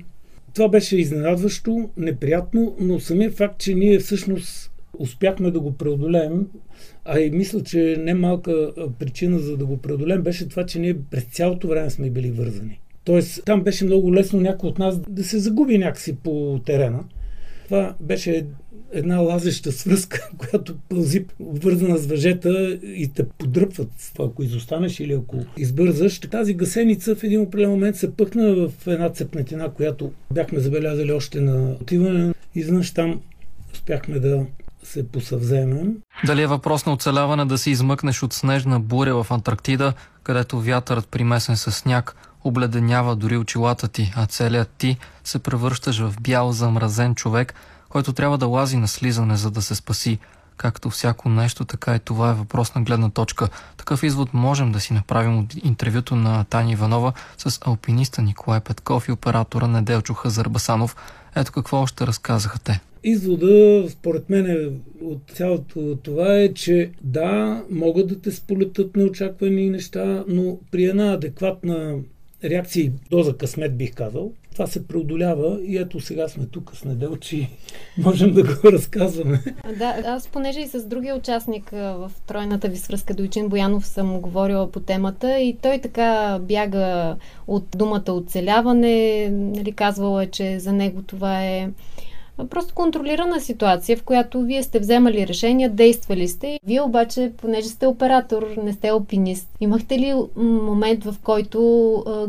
Това беше изненадващо, неприятно, но самия факт, че ние всъщност успяхме да го преодолеем, а и мисля, че немалка причина за да го преодолеем беше това, че ние през цялото време сме били вързани. Тоест, там беше много лесно някой от нас да се загуби някакси по терена. Това беше една лазеща свръзка, която пълзи обвързана с въжета и те подръпват ако изостанеш или ако избързаш. Тази гасеница в един определен момент се пъхна в една цепнатина, която бяхме забелязали още на отиване. Изведнъж там успяхме да се посъвземем. Дали е въпрос на оцеляване да се измъкнеш от снежна буря в Антарктида, където вятърът примесен с сняг обледенява дори очилата ти, а целият ти се превръщаш в бял замразен човек, който трябва да лази на слизане, за да се спаси. Както всяко нещо, така и това е въпрос на гледна точка. Такъв извод можем да си направим от интервюто на Таня Иванова с алпиниста Николай Петков и оператора Неделчо Хазарбасанов. Ето какво още разказаха те. Извода, според мен, от цялото това е, че да, могат да те сполетат неочаквани неща, но при една адекватна реакция доза късмет, бих казал, това се преодолява и ето сега сме тук с Неделчи, можем да го разказваме. Да, аз понеже и с другия участник в тройната ви свръзка Дойчин Боянов съм говорила по темата и той така бяга от думата оцеляване, нали, казвала е, че за него това е просто контролирана ситуация, в която вие сте вземали решения, действали сте. Вие обаче, понеже сте оператор, не сте алпинист, имахте ли момент, в който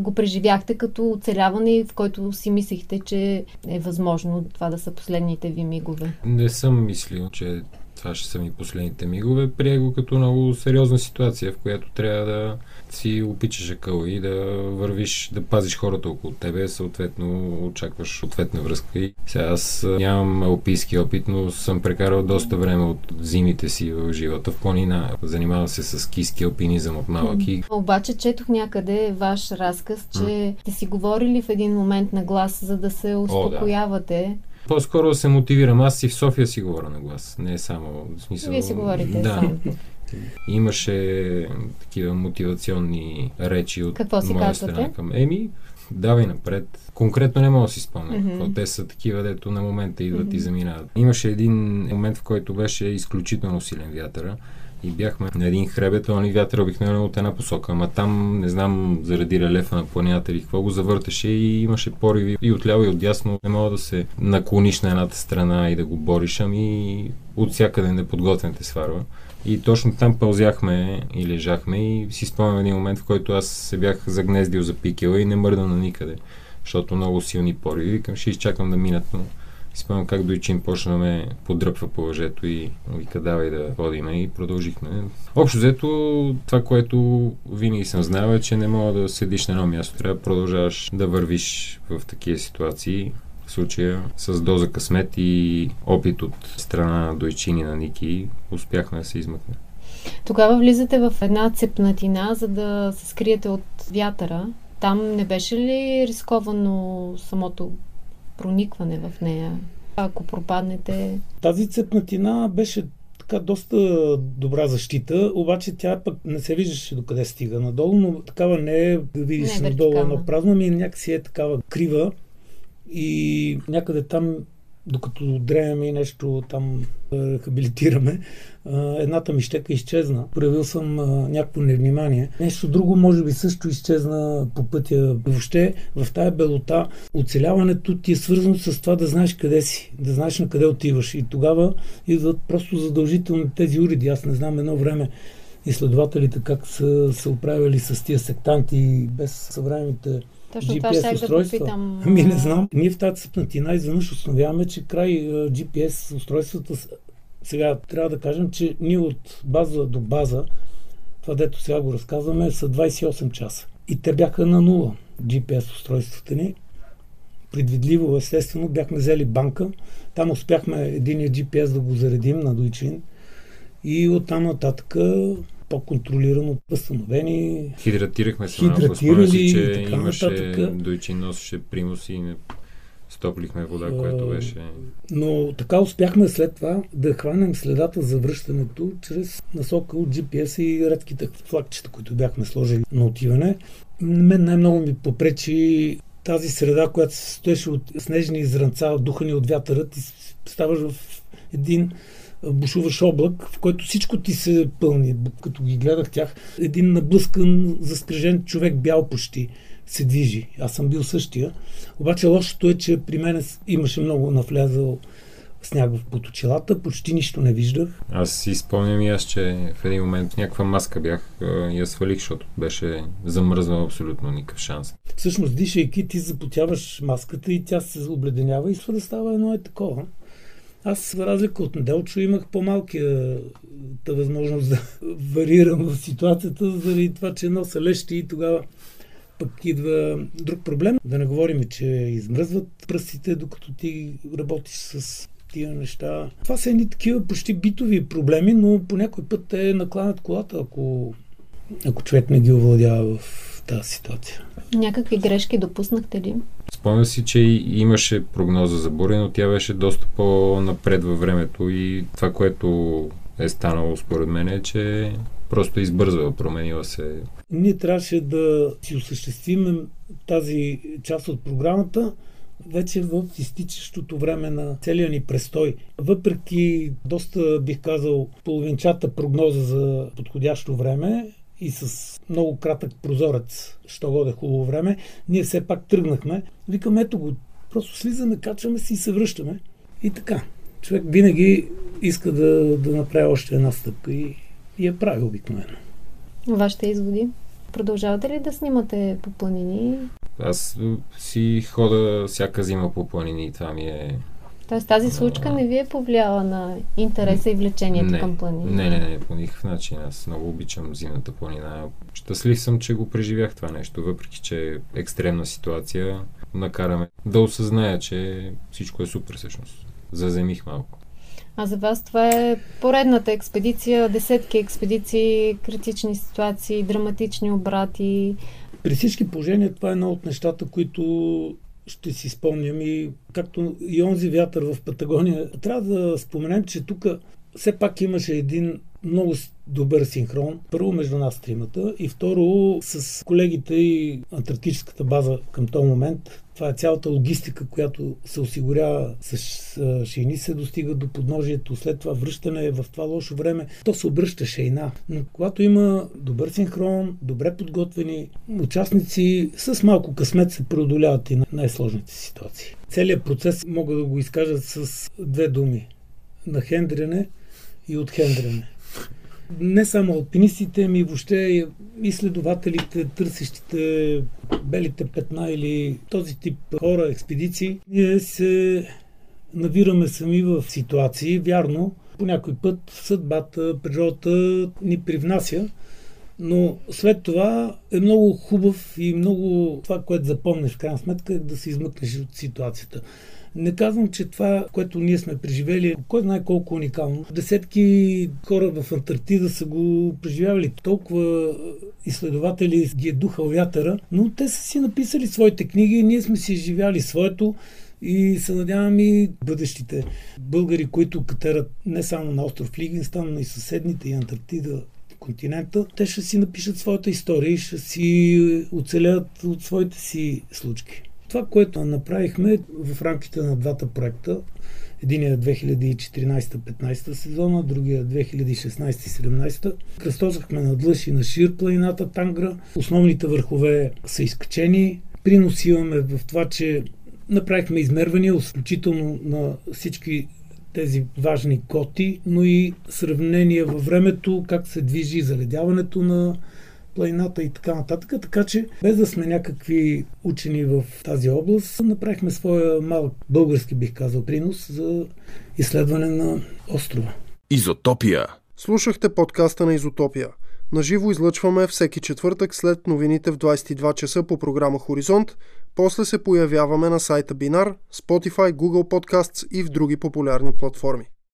го преживяхте като оцеляване и в който си мислихте, че е възможно това да са последните ви мигове? Не съм мислил, че това ще са ми последните мигове. Прие го като много сериозна ситуация, в която трябва да си опичаш акъл и да вървиш, да пазиш хората около тебе, съответно очакваш ответна връзка. И сега аз нямам алпийски опит, но съм прекарал доста време от зимите си в живота в планина. Занимавам се с скиски алпинизъм от малък. И... Обаче четох някъде ваш разказ, че сте си говорили в един момент на глас, за да се успокоявате. О, да. По-скоро се мотивирам. Аз си в София си говоря на глас. Не е само в смисъл. Вие си говорите да. сам. Имаше такива мотивационни речи от Какво си моя казвате? страна към Еми. Давай напред. Конкретно не мога да си спомня. Mm-hmm. Те са такива, дето на момента идват Мгм. и заминават. Имаше един момент, в който беше изключително силен вятъра и бяхме на един хребет, а нали вятър обикновено от една посока, ама там, не знам, заради релефа на планината или какво го завърташе и имаше пориви и отляво и отдясно. Не мога да се наклониш на едната страна и да го бориш, ами от всякъде неподготвен те сварва. И точно там пълзяхме и лежахме и си спомням един момент, в който аз се бях загнездил за пикела и не мърда на никъде, защото много силни пориви. Викам, ще изчакам да минат, но си спомням как Дойчин почна да ме подръпва по въжето и вика давай да ходиме и продължихме. Общо взето, това, което винаги съм знал е, че не мога да седиш на едно място. Трябва да продължаваш да вървиш в такива ситуации. В случая с доза късмет и опит от страна на Дойчин и на Ники успяхме да се измъкнем. Тогава влизате в една цепнатина, за да се скриете от вятъра. Там не беше ли рисковано самото проникване в нея? Ако пропаднете... Тази цепнатина беше така доста добра защита, обаче тя пък не се виждаше докъде стига надолу, но такава не е да видиш Не е надолу едно празно, ами някакси е такава крива и някъде там докато дреем и нещо там рехабилитираме, едната ми щека изчезна. Проявил съм някакво невнимание. Нещо друго може би също изчезна по пътя. Въобще в тая белота оцеляването ти е свързано с това да знаеш къде си, да знаеш на къде отиваш. И тогава идват просто задължително тези уреди. Аз не знам едно време изследователите как са се оправили с тия сектанти без съвременните Точно това GPS щях да устройства? попитам. Ами не знам. Ние в тази съпнатина изведнъж установяваме, че край GPS устройствата сега трябва да кажем, че ние от база до база, това дето сега го разказваме, са 28 часа. И те бяха на нула GPS устройствата ни. Предвидливо, естествено, бяхме взели банка. Там успяхме единия GPS да го заредим на Дойчин. И оттам нататък по-контролирано възстановени. Хидратирахме се Хидратирали малко. Си, че и така имаше, нататък. дойчин носеше примус и не стоплихме вода, което беше... Но така успяхме след това да хванем следата за връщането чрез насока от GPS и редките флагчета, които бяхме сложили на отиване. Мен най-много ми попречи тази среда, която се стоеше от снежни зранца, духани от вятърът и ставаш в един бушуваш облак, в който всичко ти се пълни. Като ги гледах тях, един наблъскан, заскрежен човек, бял почти, се движи. Аз съм бил същия. Обаче лошото е, че при мен имаше много навлязал сняг в поточилата, почти нищо не виждах. Аз си спомням и аз, че в един момент някаква маска бях и я свалих, защото беше замръзнал абсолютно никакъв шанс. Всъщност, дишайки, ти запотяваш маската и тя се обледенява и да става едно е такова. Аз, в разлика от Неделчо, имах по-малкия възможност да варирам в ситуацията, заради това, че носа лещи и тогава пък идва друг проблем. Да не говорим, че измръзват пръстите, докато ти работиш с тия неща. Това са едни такива почти битови проблеми, но по някой път те накланят колата, ако, ако човек не ги овладява в тази ситуация. Някакви грешки допуснахте ли? Спомня си, че имаше прогноза за буря, но тя беше доста по-напред във времето и това, което е станало според мен е, че просто избързва, променила се. Ние трябваше да си осъществим тази част от програмата вече в изтичащото време на целия ни престой. Въпреки доста, бих казал, половинчата прогноза за подходящо време, и с много кратък прозорец, що годе хубаво време, ние все пак тръгнахме. Викам, ето го, просто слизаме, качваме се и се връщаме. И така. Човек винаги иска да, да направи още една стъпка и, и я прави обикновено. Вашите изводи? Продължавате ли да снимате по планини? Аз си хода всяка зима по планини и това ми е Тоест тази случка не ви е повлияла на интереса и влечението не, към планина? Не, не, не, по никакъв начин. Аз много обичам зимната планина. Щастлив съм, че го преживях това нещо, въпреки че е екстремна ситуация. Накараме да осъзная, че всичко е супер всъщност. Заземих малко. А за вас това е поредната експедиция, десетки експедиции, критични ситуации, драматични обрати. При всички положения това е едно от нещата, които ще си спомням и както и онзи вятър в Патагония. Трябва да споменем, че тук все пак имаше един много добър синхрон. Първо между нас тримата и второ с колегите и Антарктическата база към този момент. Това е цялата логистика, която се осигурява с шейни се достига до подножието, след това връщане в това лошо време. То се обръща шейна. Но когато има добър синхрон, добре подготвени участници, с малко късмет се преодоляват и най-сложните ситуации. Целият процес мога да го изкажа с две думи. На хендрене и от хендрене не само алпинистите, ми въобще и следователите, търсещите белите петна или този тип хора, експедиции, ние се навираме сами в ситуации. Вярно, по някой път съдбата, природата ни привнася, но след това е много хубав и много това, което запомнеш в крайна сметка, е да се измъкнеш от ситуацията. Не казвам, че това, което ние сме преживели, кой знае колко уникално. Десетки хора в Антарктида са го преживявали. Толкова изследователи ги е духал вятъра, но те са си написали своите книги, ние сме си изживяли своето и се надявам и бъдещите българи, които катерат не само на остров Лигинстан, но и съседните и Антарктида континента, те ще си напишат своята история и ще си оцелят от своите си случки. Това, което направихме в рамките на двата проекта, Единия 2014-15 сезона, другия 2016-17. Кръстосахме на Длъж и на Шир планината Тангра. Основните върхове са изкачени. Принос имаме в това, че направихме измервания, включително на всички тези важни коти, но и сравнение във времето, как се движи заледяването на планината и така нататък. Така че, без да сме някакви учени в тази област, направихме своя малък български, бих казал, принос за изследване на острова. Изотопия. Слушахте подкаста на Изотопия. Наживо излъчваме всеки четвъртък след новините в 22 часа по програма Хоризонт. После се появяваме на сайта Бинар, Spotify, Google Podcasts и в други популярни платформи.